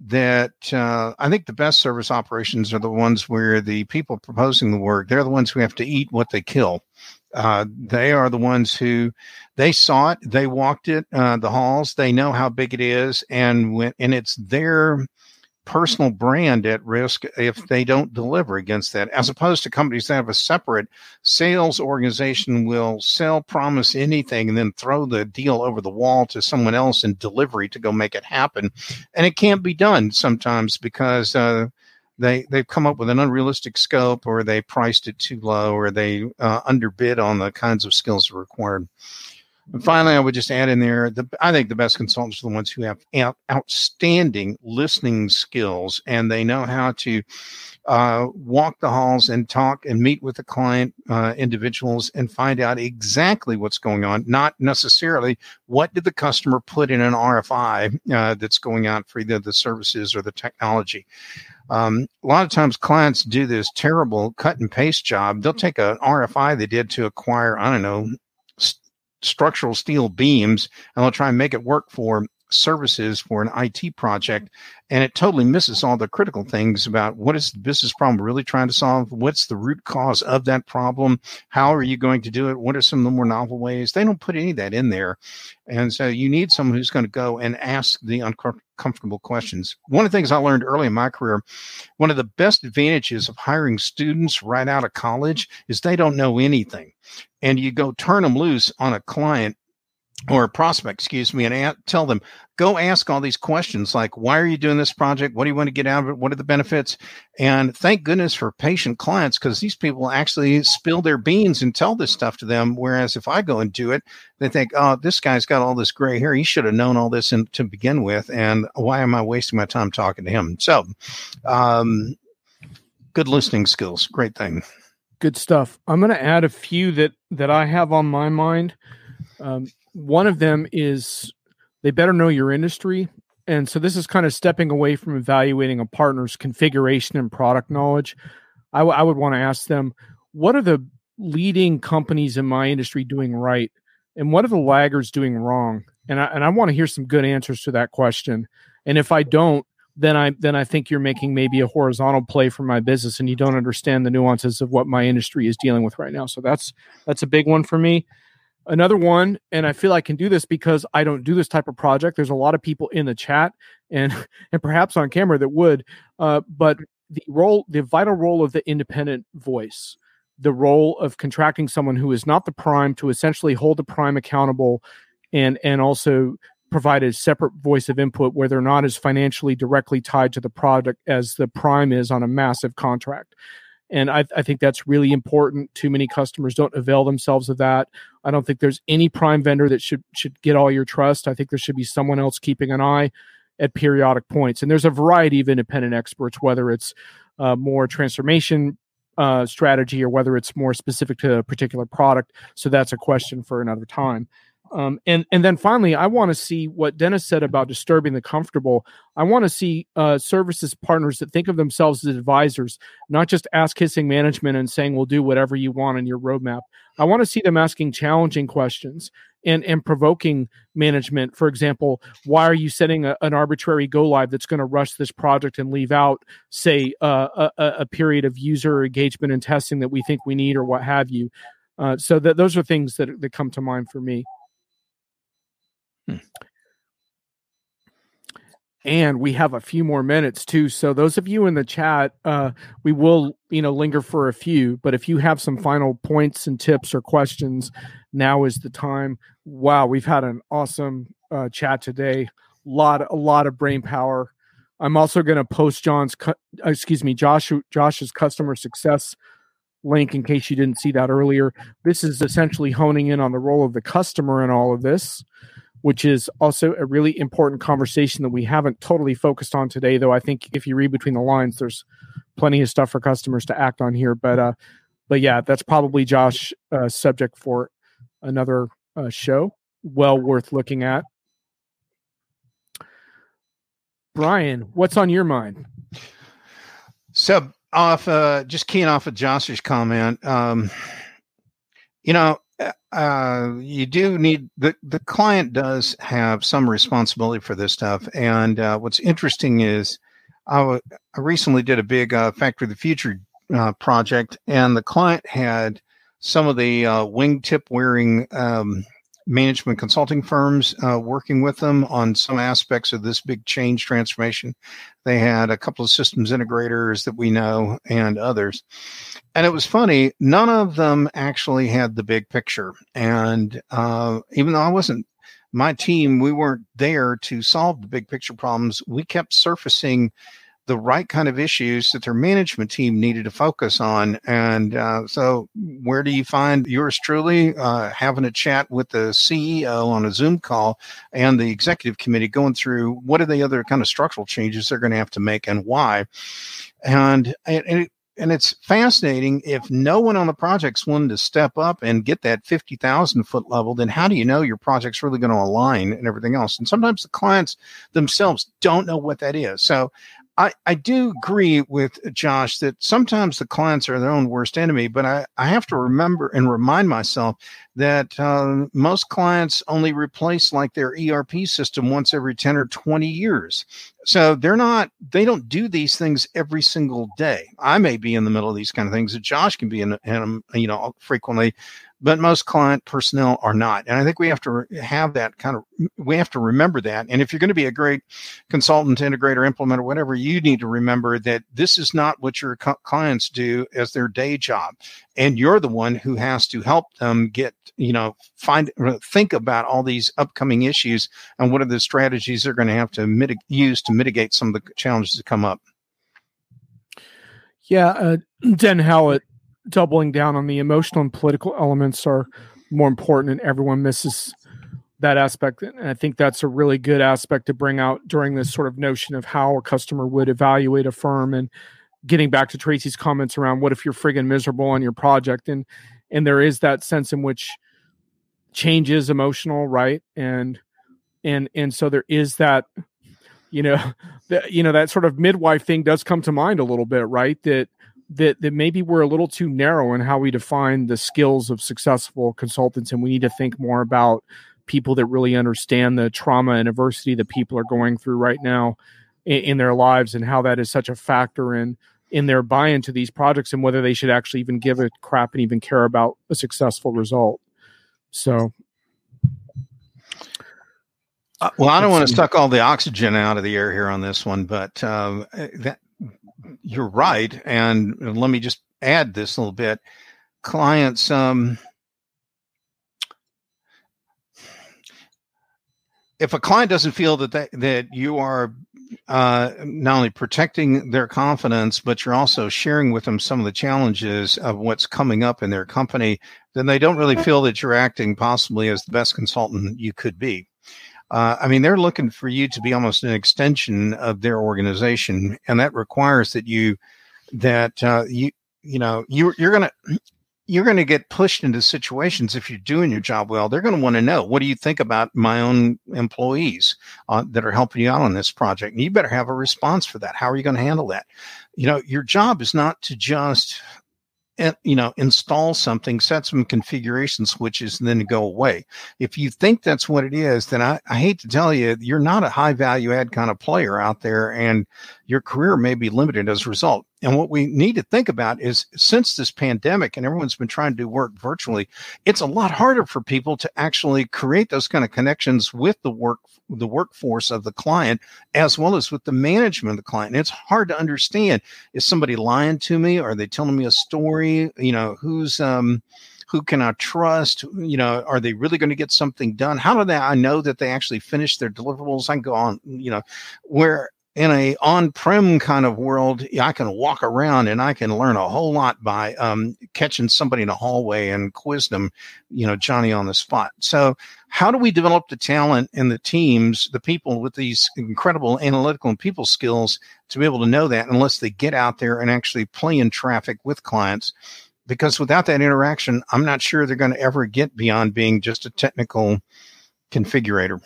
that uh, I think the best service operations are the ones where the people proposing the work, they're the ones who have to eat what they kill. Uh, they are the ones who they saw it, they walked it, uh, the halls, they know how big it is, and when and it's their personal brand at risk if they don't deliver against that, as opposed to companies that have a separate sales organization will sell, promise anything, and then throw the deal over the wall to someone else in delivery to go make it happen. And it can't be done sometimes because uh, they they've come up with an unrealistic scope, or they priced it too low, or they uh, underbid on the kinds of skills required. And finally, I would just add in there the I think the best consultants are the ones who have out, outstanding listening skills and they know how to uh, walk the halls and talk and meet with the client uh, individuals and find out exactly what's going on, not necessarily what did the customer put in an RFI uh, that's going out for either the services or the technology. Um, a lot of times clients do this terrible cut and paste job. They'll take an RFI they did to acquire, I don't know, structural steel beams and they'll try and make it work for services for an IT project. Mm-hmm. And it totally misses all the critical things about what is the business problem really trying to solve? What's the root cause of that problem? How are you going to do it? What are some of the more novel ways? They don't put any of that in there. And so you need someone who's going to go and ask the uncomfortable questions. One of the things I learned early in my career, one of the best advantages of hiring students right out of college is they don't know anything. And you go turn them loose on a client or a prospect, excuse me, and a- tell them, go ask all these questions like, why are you doing this project? What do you want to get out of it? What are the benefits? And thank goodness for patient clients because these people actually spill their beans and tell this stuff to them. Whereas if I go and do it, they think, oh, this guy's got all this gray hair. He should have known all this in, to begin with. And why am I wasting my time talking to him? So, um, good listening skills. Great thing. Good stuff. I'm going to add a few that, that I have on my mind. Um, one of them is they better know your industry. And so this is kind of stepping away from evaluating a partner's configuration and product knowledge. I, w- I would want to ask them, what are the leading companies in my industry doing right? And what are the laggards doing wrong? And I, and I want to hear some good answers to that question. And if I don't, then I then I think you're making maybe a horizontal play for my business and you don't understand the nuances of what my industry is dealing with right now. So that's that's a big one for me. Another one, and I feel I can do this because I don't do this type of project. There's a lot of people in the chat and and perhaps on camera that would, uh, but the role, the vital role of the independent voice, the role of contracting someone who is not the prime to essentially hold the prime accountable, and and also provide a separate voice of input where they're not as financially directly tied to the product as the prime is on a massive contract and I, I, think that's really important. Too many customers don't avail themselves of that. I don't think there's any prime vendor that should should get all your trust. I think there should be someone else keeping an eye at periodic points. And there's a variety of independent experts, whether it's uh, more transformation uh, strategy or whether it's more specific to a particular product. So that's a question for another time. Um, and and then finally, I want to see what Dennis said about disturbing the comfortable. I want to see uh, services partners that think of themselves as advisors, not just ask kissing management and saying we'll do whatever you want in your roadmap. I want to see them asking challenging questions and and provoking management. For example, why are you setting a, an arbitrary go live that's going to rush this project and leave out, say, uh, a, a period of user engagement and testing that we think we need or what have you? Uh, so that those are things that that come to mind for me. Hmm. And we have a few more minutes too. So those of you in the chat, uh, we will, you know, linger for a few. But if you have some final points and tips or questions, now is the time. Wow, we've had an awesome uh, chat today. A lot, a lot of brain power. I'm also going to post John's, cu- excuse me, Josh, Josh's customer success link in case you didn't see that earlier. This is essentially honing in on the role of the customer in all of this which is also a really important conversation that we haven't totally focused on today. Though I think if you read between the lines, there's plenty of stuff for customers to act on here. But uh, but yeah, that's probably Josh uh, subject for another uh, show. Well worth looking at. Brian, what's on your mind? So off, uh, just keying off of Josh's comment. Um, you know, uh, you do need the the client does have some responsibility for this stuff. And uh, what's interesting is, I, w- I recently did a big uh, Factory of the Future uh, project, and the client had some of the uh, wingtip wearing um, management consulting firms uh, working with them on some aspects of this big change transformation. They had a couple of systems integrators that we know and others. And it was funny, none of them actually had the big picture. And uh, even though I wasn't, my team, we weren't there to solve the big picture problems, we kept surfacing the right kind of issues that their management team needed to focus on. And uh, so, where do you find yours truly uh, having a chat with the CEO on a Zoom call and the executive committee going through what are the other kind of structural changes they're going to have to make and why? And, and it, and it's fascinating if no one on the project's willing to step up and get that 50,000 foot level, then how do you know your project's really going to align and everything else? And sometimes the clients themselves don't know what that is. So I, I do agree with Josh that sometimes the clients are their own worst enemy, but I, I have to remember and remind myself that uh, most clients only replace like their ERP system once every 10 or 20 years. So they're not, they don't do these things every single day. I may be in the middle of these kind of things that Josh can be in, in you know, frequently, but most client personnel are not. And I think we have to have that kind of, we have to remember that. And if you're going to be a great consultant, integrator, implementer, whatever, you need to remember that this is not what your clients do as their day job. And you're the one who has to help them get, you know, find, think about all these upcoming issues and what are the strategies they're going to have to mitig- use to mitigate some of the challenges that come up. Yeah, uh, Den Howlett doubling down on the emotional and political elements are more important and everyone misses that aspect. And i think that's a really good aspect to bring out during this sort of notion of how a customer would evaluate a firm and getting back to tracy's comments around what if you're friggin miserable on your project? And and there is that sense in which change is emotional right? And and and so there is that you know that you know that sort of midwife thing does come to mind a little bit right? That that that maybe we're a little too narrow in how we define the skills of successful consultants and we need to think more about people that really understand the trauma and adversity that people are going through right now in, in their lives and how that is such a factor in in their buy-in to these projects and whether they should actually even give a crap and even care about a successful result. So. Uh, well, I don't want to suck all the oxygen out of the air here on this one, but um, that you're right. And let me just add this a little bit. Clients, um, if a client doesn't feel that they, that you are uh, not only protecting their confidence, but you're also sharing with them some of the challenges of what's coming up in their company, then they don't really feel that you're acting possibly as the best consultant you could be. Uh, I mean, they're looking for you to be almost an extension of their organization, and that requires that you that uh, you you know you you're gonna you're going to get pushed into situations if you're doing your job well. They're going to want to know what do you think about my own employees uh, that are helping you out on this project. And you better have a response for that. How are you going to handle that? You know, your job is not to just you know, install something, set some configuration switches, and then go away. If you think that's what it is, then I, I hate to tell you, you're not a high value add kind of player out there, and your career may be limited as a result. And what we need to think about is since this pandemic and everyone's been trying to do work virtually, it's a lot harder for people to actually create those kind of connections with the work the workforce of the client as well as with the management of the client. And it's hard to understand is somebody lying to me? Are they telling me a story? You know, who's um who can I trust? You know, are they really going to get something done? How do they I know that they actually finish their deliverables? I can go on, you know, where in a on-prem kind of world, I can walk around and I can learn a whole lot by um, catching somebody in a hallway and quiz them, you know, Johnny on the spot. So, how do we develop the talent and the teams, the people with these incredible analytical and people skills to be able to know that unless they get out there and actually play in traffic with clients? Because without that interaction, I'm not sure they're going to ever get beyond being just a technical configurator.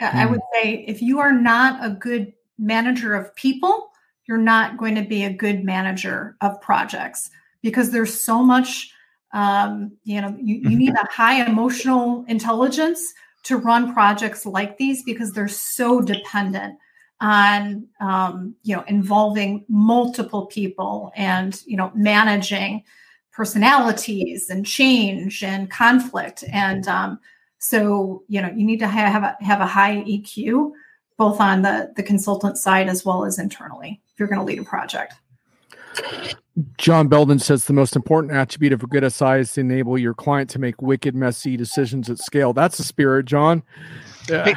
I would say if you are not a good manager of people, you're not going to be a good manager of projects because there's so much um, you know you, you need a high emotional intelligence to run projects like these because they're so dependent on um, you know involving multiple people and you know managing personalities and change and conflict. And um, so you know you need to have a, have a high eq both on the the consultant side as well as internally if you're going to lead a project. John Belden says the most important attribute of a good SI is to enable your client to make wicked, messy decisions at scale. That's the spirit, John. Yeah. Hey,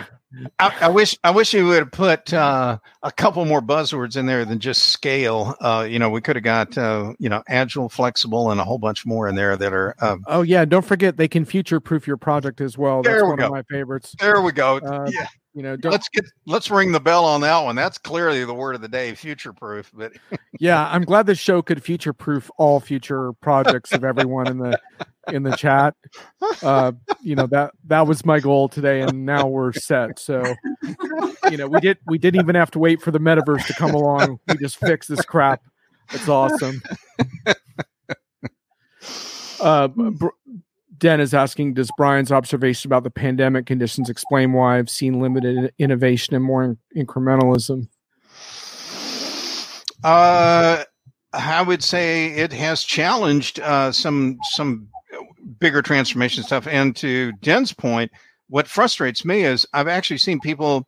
I, I, wish I wish you would have put uh, a couple more buzzwords in there than just scale. Uh, you know, we could have got uh, you know agile, flexible, and a whole bunch more in there that are. Um, oh yeah, don't forget they can future proof your project as well. That's one go. of my favorites. There we go. Uh, yeah you know let's get let's ring the bell on that one. That's clearly the word of the day future proof but yeah i'm glad this show could future proof all future projects of everyone in the in the chat. Uh you know that that was my goal today and now we're set so you know we did we didn't even have to wait for the metaverse to come along. We just fixed this crap. It's awesome. Uh br- Den is asking, does Brian's observation about the pandemic conditions explain why I've seen limited innovation and more in- incrementalism? Uh, I would say it has challenged uh, some some bigger transformation stuff. And to Den's point, what frustrates me is I've actually seen people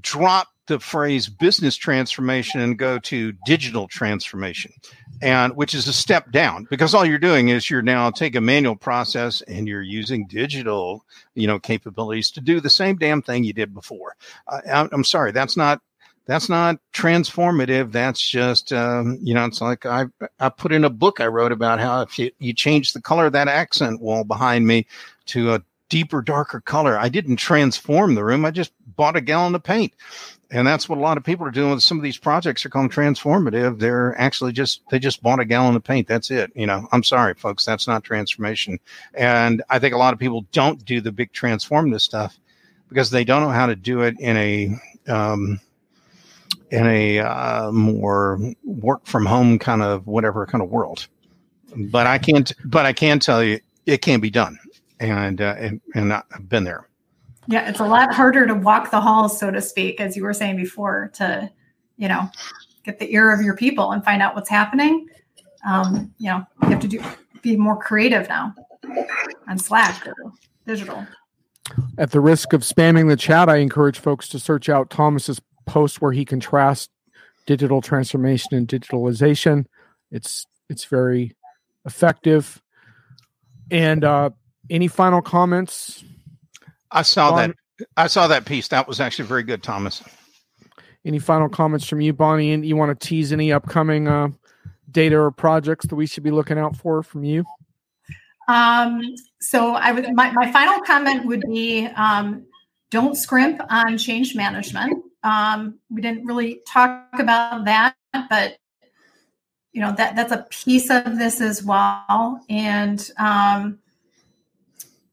drop the phrase business transformation and go to digital transformation and which is a step down because all you're doing is you're now take a manual process and you're using digital you know capabilities to do the same damn thing you did before. Uh, i'm sorry that's not that's not transformative that's just um, you know it's like i i put in a book i wrote about how if you, you change the color of that accent wall behind me to a deeper darker color. I didn't transform the room. I just bought a gallon of paint. And that's what a lot of people are doing with some of these projects. Are called transformative. They're actually just they just bought a gallon of paint. That's it. You know i'm sorry folks. That's not transformation. And i think a lot of people don't do the big transformative stuff because they don't know how to do it in a um, in a uh, more work from home kind of whatever kind of world. But i can't but i can tell you it can be done and uh, and, and i've been there yeah, it's a lot harder to walk the halls, so to speak, as you were saying before, to, you know, get the ear of your people and find out what's happening. Um, you know, you have to do be more creative now on Slack or digital. At the risk of spamming the chat, I encourage folks to search out Thomas's post where he contrasts digital transformation and digitalization. It's it's very effective. And uh, any final comments I saw that. I saw that piece. That was actually very good, Thomas. Any final comments from you, Bonnie? And you want to tease any upcoming uh, data or projects that we should be looking out for from you? Um, so I would my, my final comment would be um, don't scrimp on change management. Um, we didn't really talk about that, but you know that that's a piece of this as well and um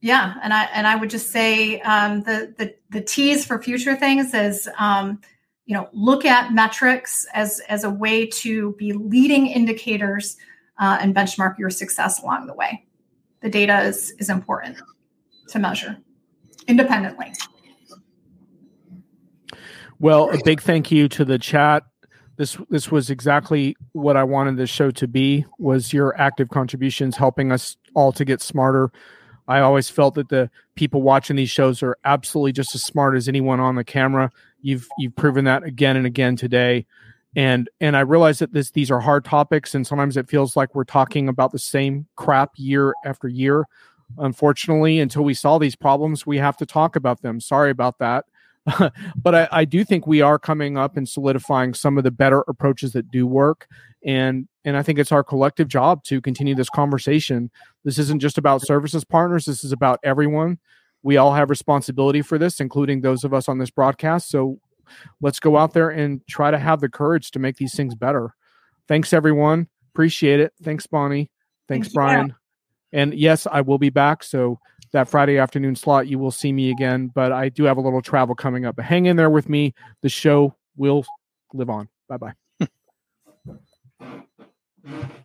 yeah and i and i would just say um the the the tease for future things is um you know look at metrics as as a way to be leading indicators uh, and benchmark your success along the way. The data is is important to measure independently. Well a big thank you to the chat. This this was exactly what I wanted the show to be was your active contributions helping us all to get smarter. I always felt that the people watching these shows are absolutely just as smart as anyone on the camera. You've you've proven that again and again today. And and I realize that this these are hard topics and sometimes it feels like we're talking about the same crap year after year. Unfortunately, until we solve these problems, we have to talk about them. Sorry about that. but I, I, do think we are coming up and solidifying some of the better approaches that do work. And and i think it's our collective job to continue this conversation. This isn't just about services partners. This is about everyone. We all have responsibility for this including those of us on this broadcast. So let's go out there and try to have the courage to make these things better. Thanks everyone. Appreciate it. Thanks bonnie. Thanks Thank brian. And yes i will be back. So that Friday afternoon slot, you will see me again. But I do have a little travel coming up. But hang in there with me. The show will live on. Bye bye.